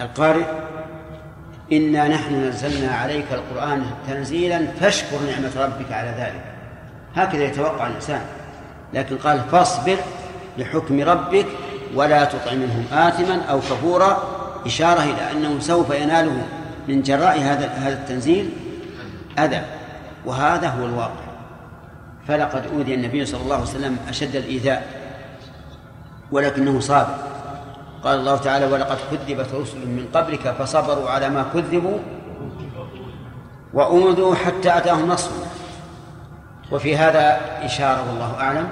القارئ إنا نحن نزلنا عليك القرآن تنزيلا فاشكر نعمة ربك على ذلك. هكذا يتوقع الإنسان. لكن قال فاصبر لحكم ربك ولا تطع منهم آثما أو كفورا إشارة إلى أنه سوف يناله من جراء هذا هذا التنزيل أذى وهذا هو الواقع. فلقد أوذي النبي صلى الله عليه وسلم أشد الإيذاء ولكنه صابر. قال الله تعالى ولقد كذبت رسل من قبلك فصبروا على ما كذبوا وأوذوا حتى أتاهم نصرنا وفي هذا إشارة والله أعلم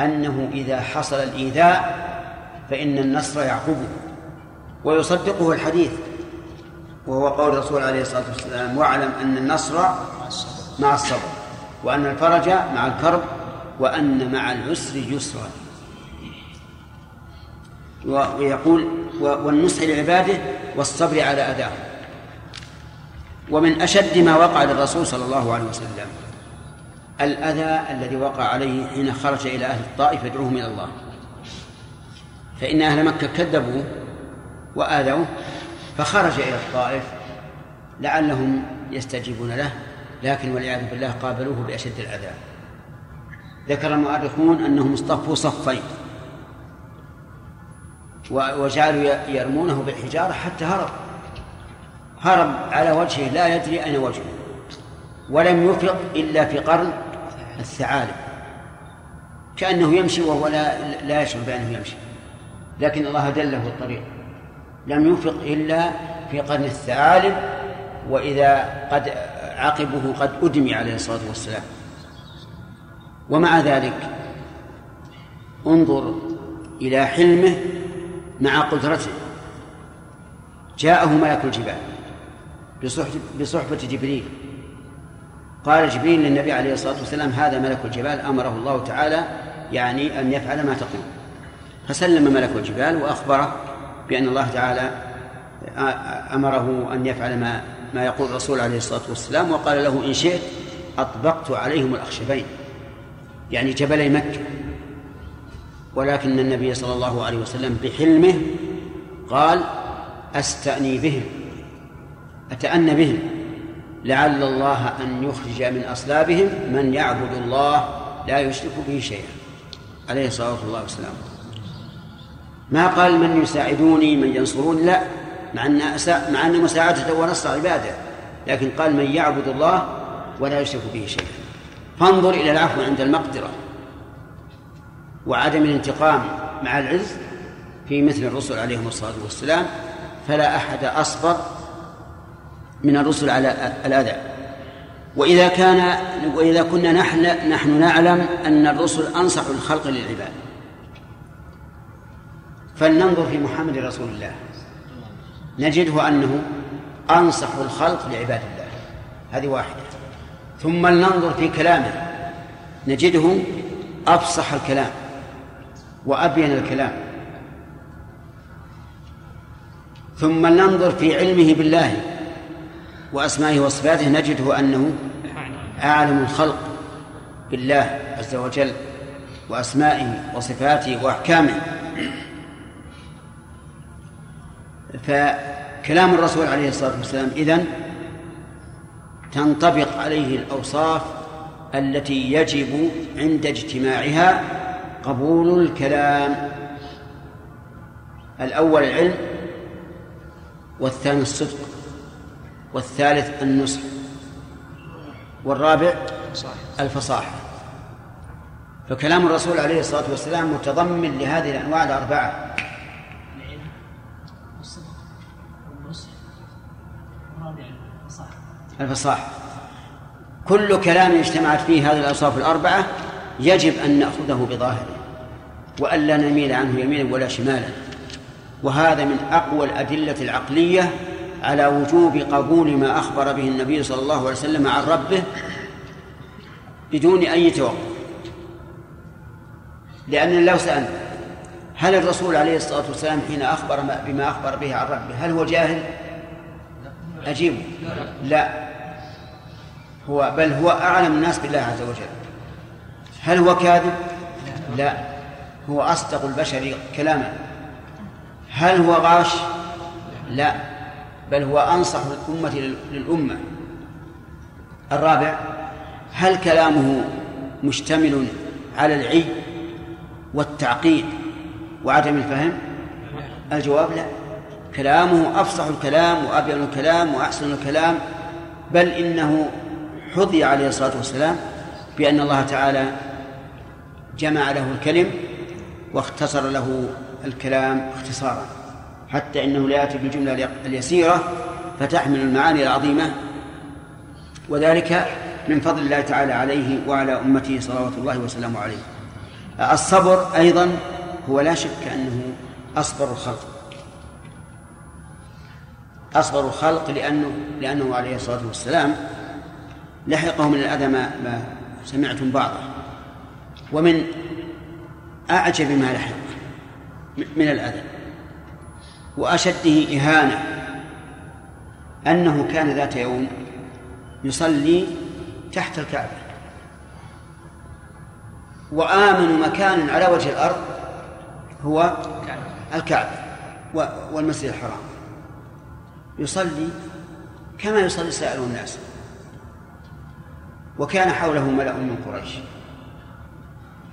أنه إذا حصل الإيذاء فإن النصر يعقبه ويصدقه الحديث. وهو قول الرسول عليه الصلاة والسلام واعلم أن النصر مع الصبر وأن الفرج مع الكرب وأن مع العسر يسرا ويقول والنصح لعباده والصبر على أداهم ومن أشد ما وقع للرسول صلى الله عليه وسلم الأذى الذي وقع عليه حين خرج إلى أهل الطائف يدعوهم إلى الله. فإن أهل مكة كذبوه وآذوه فخرج إلى الطائف لعلهم يستجيبون له لكن والعياذ بالله قابلوه بأشد العذاب. ذكر المؤرخون أنهم اصطفوا صفين وجعلوا يرمونه بالحجارة حتى هرب. هرب على وجهه لا يدري أين وجهه. ولم يفق إلا في قرن الثعالب. كأنه يمشي وهو لا, لا يشعر بأنه يمشي. لكن الله دله الطريق لم يفق إلا في قرن الثعالب وإذا قد عقبه قد أدمي عليه الصلاة والسلام. ومع ذلك انظر إلى حلمه مع قدرته. جاءه ملك الجبال بصحبة جبريل. قال جبريل للنبي عليه الصلاة والسلام هذا ملك الجبال. أمره الله تعالى يعني أن يفعل ما تقول. فسلم ملك الجبال وأخبره بأن الله تعالى أمره أن يفعل ما ما يقول الرسول عليه الصلاة والسلام وقال له إن شئت أطبقت عليهم الأخشبين يعني جبلي مكة. ولكن النبي صلى الله عليه وسلم بحلمه قال أستأني بهم أتأنى بهم لعل الله أن يخرج من أصلابهم من يعبد الله لا يشرك به شيئا. عليه الصلاة والسلام. ما قال من يساعدوني من ينصروني؟ لا. مع أن مع أن مساعدته ونصر عبادة. لكن قال من يعبد الله ولا يشرك به شيئا. فانظر إلى العفو عند المقدرة وعدم الانتقام مع العز في مثل الرسل عليهم الصلاة والسلام. فلا أحد أصبر من الرسل على الأذى. وإذا كان وإذا كنا نحن نحن نعلم أن الرسل أنصح الخلق للعباد فلننظر في محمد رسول الله. نجده أنه أنصح الخلق لعباد الله. هذه واحدة. ثم لننظر في كلامه. نجده أفصح الكلام وأبين الكلام. ثم ننظر في علمه بالله وأسمائه وصفاته. نجده أنه أعلم الخلق بالله عز وجل وأسمائه وصفاته وأحكامه. فكلام الرسول عليه الصلاة والسلام إذن تنطبق عليه الأوصاف التي يجب عند اجتماعها قبول الكلام. الأول العلم والثاني الصدق والثالث النصح والرابع الفصاحة. فكلام الرسول عليه الصلاة والسلام متضمن لهذه الأنواع الأربعة. الفصاحة كل كلام اجتمعت فيه هذه الأوصاف الأربعة يجب أن نأخذه بظاهره وألا نميل عنه يمينا ولا شمالا. وهذا من أقوى الأدلة العقلية على وجوب قبول ما أخبر به النبي صلى الله عليه وسلم عن ربه بدون أي توقف. لأن لو سألنا هل الرسول عليه الصلاة والسلام حين أخبر بما أخبر به عن ربه هل هو جاهل؟ أجيبه. لا. هو بل هو أعلم الناس بالله عز وجل. هل هو كاذب؟ لا. هو أصدق البشر كلاما. هل هو غاش؟ لا. بل هو أنصح الأمة للأمة. الرابع هل كلامه مشتمل على العي والتعقيد وعدم الفهم؟ الجواب لا. كلامه أفصح الكلام وأبين الكلام وأحسن الكلام. بل إنه حظي عليه الصلاة والسلام بأن الله تعالى جمع له الكلم واختصر له الكلام اختصارا. حتى انه لا ياتي بالجمله اليسيره فتحمل المعاني العظيمه. وذلك من فضل الله تعالى عليه وعلى امته صلوات الله وسلامه عليه. الصبر أيضا هو لا شك انه اصبر الخلق. أصبر الخلق لأنه لأنه عليه الصلاة والسلام لحقه من الأذى ما, ما سمعتم بعضه. ومن أعجب ما لحق من الأذى وأشده إهانة أنه كان ذات يوم يصلي تحت الكعبة. وآمن مكان على وجه الأرض هو الكعبة والمسجد الحرام. يصلي كما يصلي سائر الناس. وكان حوله ملأ من قريش.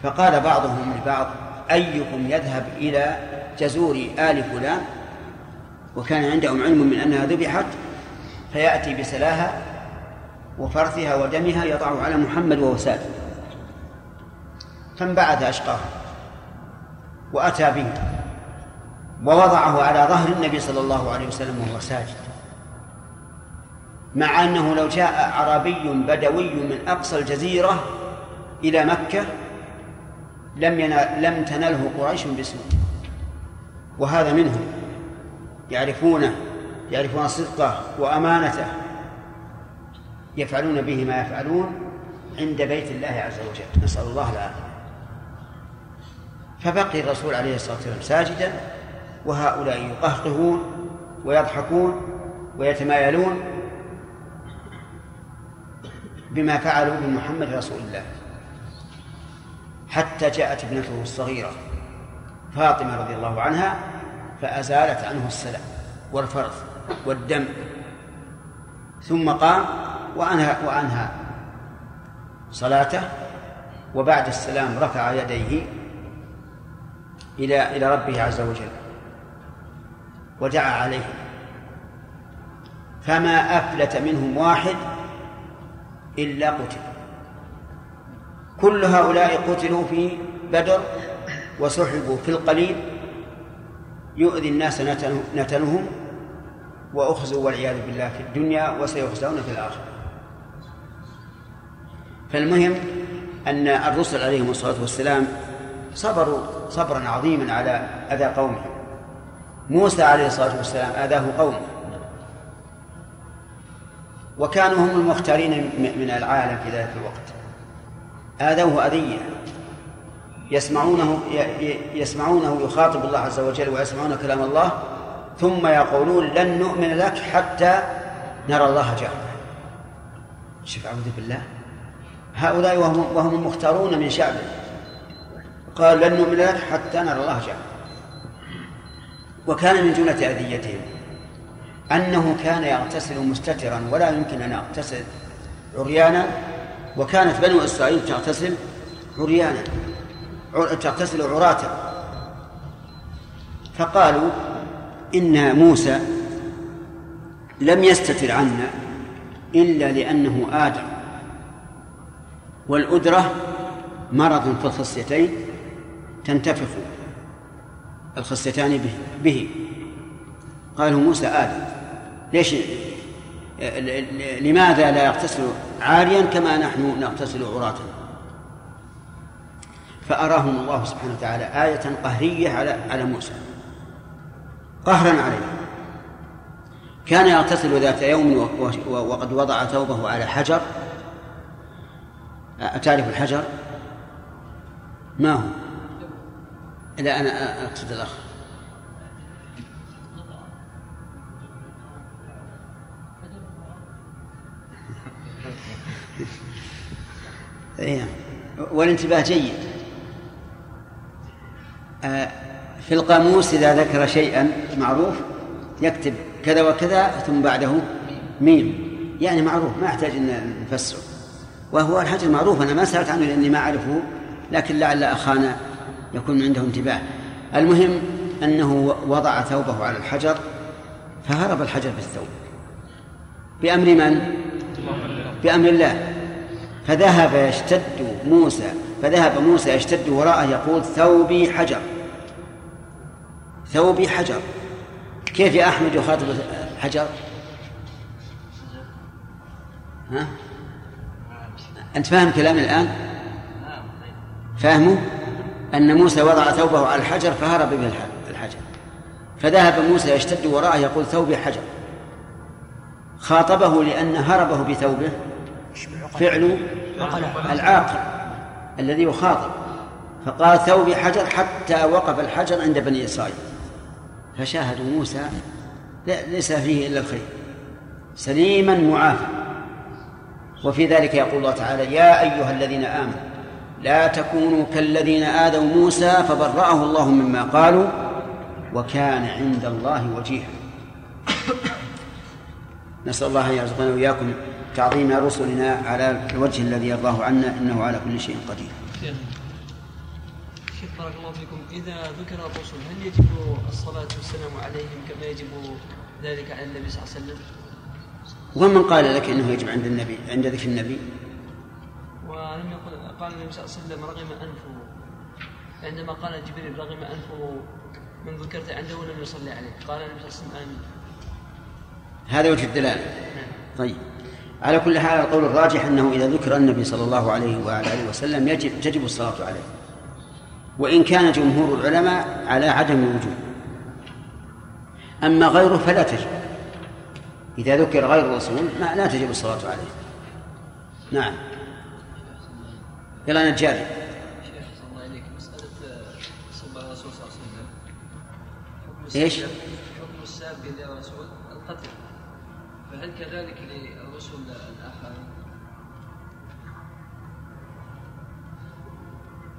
فقال بعضهم لبعض أيكم يذهب إلى جزور آل فلان؟ وكان عندهم علم من أنها ذبحت فيأتي بسلاها وفرثها ودمها يضع على محمد وهو فانبعث أشقاه وأتى به ووضعه على ظهر النبي صلى الله عليه وسلم وهو ساجد. مع أنه لو جاء أعرابي بدوي من أقصى الجزيرة إلى مكة لم ينال لم تنله قريش بسوء وهذا منهم يعرفونه يعرفون صدقه وأمانته يفعلون به ما يفعلون عند بيت الله عز وجل. نسأل الله العافية. فبقي الرسول عليه الصلاة والسلام ساجدا وهؤلاء يقهقهون ويضحكون ويتمايلون بما فعلوا بمحمد رسول الله. حتى جاءت ابنته الصغيرة فاطمة رضي الله عنها فأزالت عنه السلام والفرث والدم. ثم قام وأنهى وأنهى صلاته وبعد السلام رفع يديه إلى إلى ربه عز وجل ودعا عليهم فما أفلت منهم واحد إلا قتل كل هؤلاء قتلوا في بدر وسحبوا في القليل يؤذي الناس نتنهم وأخزوا والعياذ بالله في الدنيا وسيخزون في الآخرة. فالمهم أن الرسل عليهم الصلاة والسلام صبروا صبرا عظيما على أذى قومهم. موسى عليه الصلاة والسلام آذاه قومه. وكانوا هم المختارين من العالم في ذلك الوقت. آذوه أذية. يسمعونه يسمعونه يخاطب الله عز وجل ويسمعون كلام الله ثم يقولون لن نؤمن لك حتى نرى الله جهرا. شوف أعوذ بالله. هؤلاء وهم, وهم المختارون من شعبه قال لن نؤمن لك حتى نرى الله جهرا. وكان من جملة أذيتهم. أنه كان يغتسل مستترا ولا يمكن أن يغتسل عريانا وكانت بنو إسرائيل تغتسل عريانا تغتسل عراة فقالوا إن موسى لم يستتر عنا إلا لأنه آدم. والأدرة مرض في الخصيتين تنتفخ الخصيتان به, به. قالوا موسى آدم. ليش؟ لماذا لا يغتسل عاريا كما نحن نغتسل عراة فأراهم الله سبحانه وتعالى آية قهرية على على موسى. قهرا عليه. كان يغتسل ذات يوم وقد وضع ثوبه على حجر. أتعرف الحجر؟ ما هو؟ لا أنا أقصد الأخ. إيه. والانتباه جيد. آه، في القاموس إذا ذكر شيئا معروف يكتب كذا وكذا ثم بعده ميم. يعني معروف ما يحتاج أن نفسره وهو الحجر معروف أنا ما سألت عنه لأني ما أعرفه لكن لعل أخانا يكون عنده انتباه. المهم أنه وضع ثوبه على الحجر فهرب الحجر بالثوب. بأمر من؟ بأمر الله. فذهب يشتد موسى فذهب موسى يشتد وراءه يقول ثوبي حجر. ثوبي حجر. كيف يا أحمد يخاطب حجر؟ ها؟ أنت فاهم كلامي الآن؟ فاهمه؟ أن موسى وضع ثوبه على الحجر فهرب به الح- الحجر. فذهب موسى يشتد وراءه يقول ثوبي حجر. خاطبه لأن هربه بثوبه. فعل العاقل الذي يخاطب. فقال ثوبي حجر حتى وقف الحجر عند بني إسرائيل. فشاهدوا موسى ليس فيه إلا الخير. سليما معافى. وفي ذلك يقول الله تعالى يا أيها الذين آمنوا لا تكونوا كالذين آذوا موسى فبرأه الله مما قالوا وكان عند الله وجيها. نسأل الله أن يرزقنا وإياكم تعظيم رسلنا على الوجه الذي يرضاه عنا إنه على كل شيء قدير. شيخ بارك الله فيكم. إذا ذكر الرسل هل يجب الصلاة والسلام عليهم كما يجب ذلك على النبي صلى الله عليه وسلم؟ ومن قال لك إنه يجب عند النبي عند ذكر النبي؟ ولم يقل قال النبي صلى الله عليه وسلم رغم أنفه عندما قال جبريل رغم أنفه من ذكرت عنده ولم يصلي عليه. قال النبي صلى الله عليه وسلم آمين. هذا وجه الدلالة. طيب. على كل حال القول الراجح أنه إذا ذكر النبي صلى الله عليه وعلى آله وسلم يجب تجب الصلاة عليه. وإن كان جمهور العلماء على عدم الوجوب. أما غيره فلا تجب. إذا ذكر غير الرسول ما لا تجب الصلاة عليه. نعم. يلا نجاري. شيخ صلى الله عليك مسألة صلى الرسول صلى الله عليه وسلم حكم السابق للرسول القتل. فهل كذلك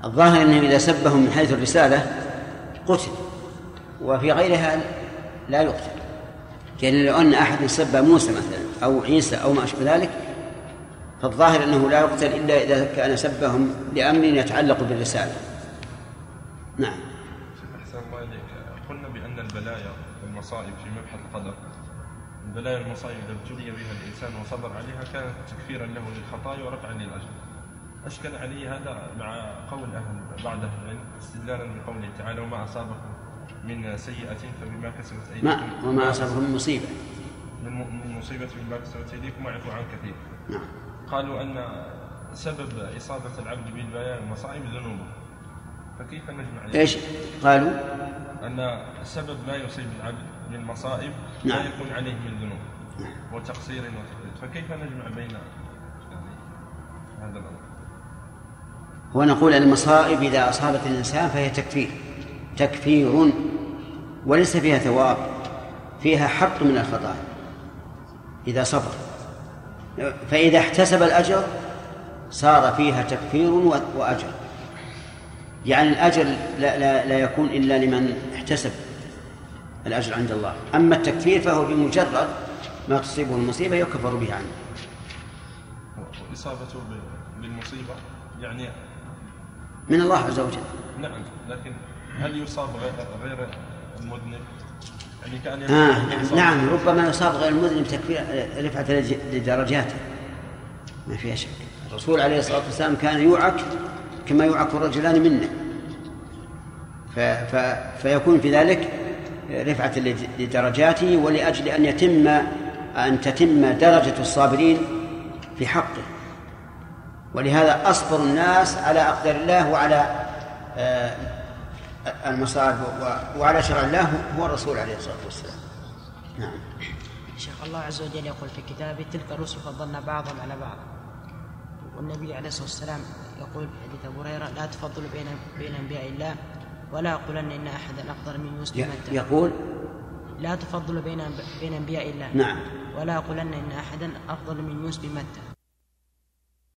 الظاهر انه إذا سبهم من حيث الرسالة قتل وفي غيرها لا يقتل. يعني لو أن أحد سب موسى مثلا أو عيسى أو ما أشبه ذلك فالظاهر أنه لا يقتل إلا إذا كان سبهم لأمر يتعلق بالرسالة. نعم. أحسن الله إليك. قلنا بأن البلايا والمصائب في مبحث القدر. البلايا والمصائب إذا ابتلي بها الإنسان وصبر عليها كانت تكفيرا له للخطايا ورفعا للأجر أشكل عليه هذا مع قول أهل بعد أهل العلم استدلالا بقوله تعالى وما أصابكم من سيئة فبما كسبت أيديكم. ما وما اصابهم من مصيبة. من مصيبة بما كسبت أيديكم ويعفو عن كثير. نعم. قالوا أن سبب إصابة العبد بالبلايا والمصائب ذنوبه فكيف نجمع؟ إيش؟ قالوا؟ أن سبب ما يصيب العبد من مصائب نعم. لا يكون عليه من ذنوب وتقصير وتفريط فكيف نجمع بين يعني هذا الأمر؟ ونقول المصائب إذا أصابت الإنسان فهي تكفير. تكفير وليس فيها ثواب فيها حط من الخطايا إذا صبر. فإذا احتسب الأجر صار فيها تكفير و- وأجر. يعني الأجر لا, لا, لا يكون إلا لمن احتسب الأجر عند الله. أما التكفير فهو بمجرد ما تصيبه المصيبة يكفر به عنه. وإصابته ب- بالمصيبة يعني من الله عز وجل. نعم لكن هل يصاب غير المذنب؟ يعني كأن آه يصاب- نعم ربما يصاب غير المذنب تكفير رفعة لدرجاته. ما فيها شك. الرسول عليه الصلاة والسلام كان يوعك كما يوعك الرجلان منا ف ف فيكون في ذلك رفعة لدرجاته ولأجل أن يتم أن تتم درجة الصابرين في حقه. ولهذا أصبر الناس على أقدار الله وعلى آه، المصائب وعلى شرع الله هو الرسول عليه الصلاة والسلام. نعم. شيخ الله عز وجل يقول في كتابه تلك الرسل فضلنا بعضهم على بعض. والنبي عليه الصلاة والسلام يقول في حديث أبو هريرة لا تفضلوا بين بين أنبياء الله ولا أقولن إن احدا افضل من يوسف يقول لا تفضلوا بين بين أنبياء الله نعم. ولا أقولن إن احدا افضل من يوسف متى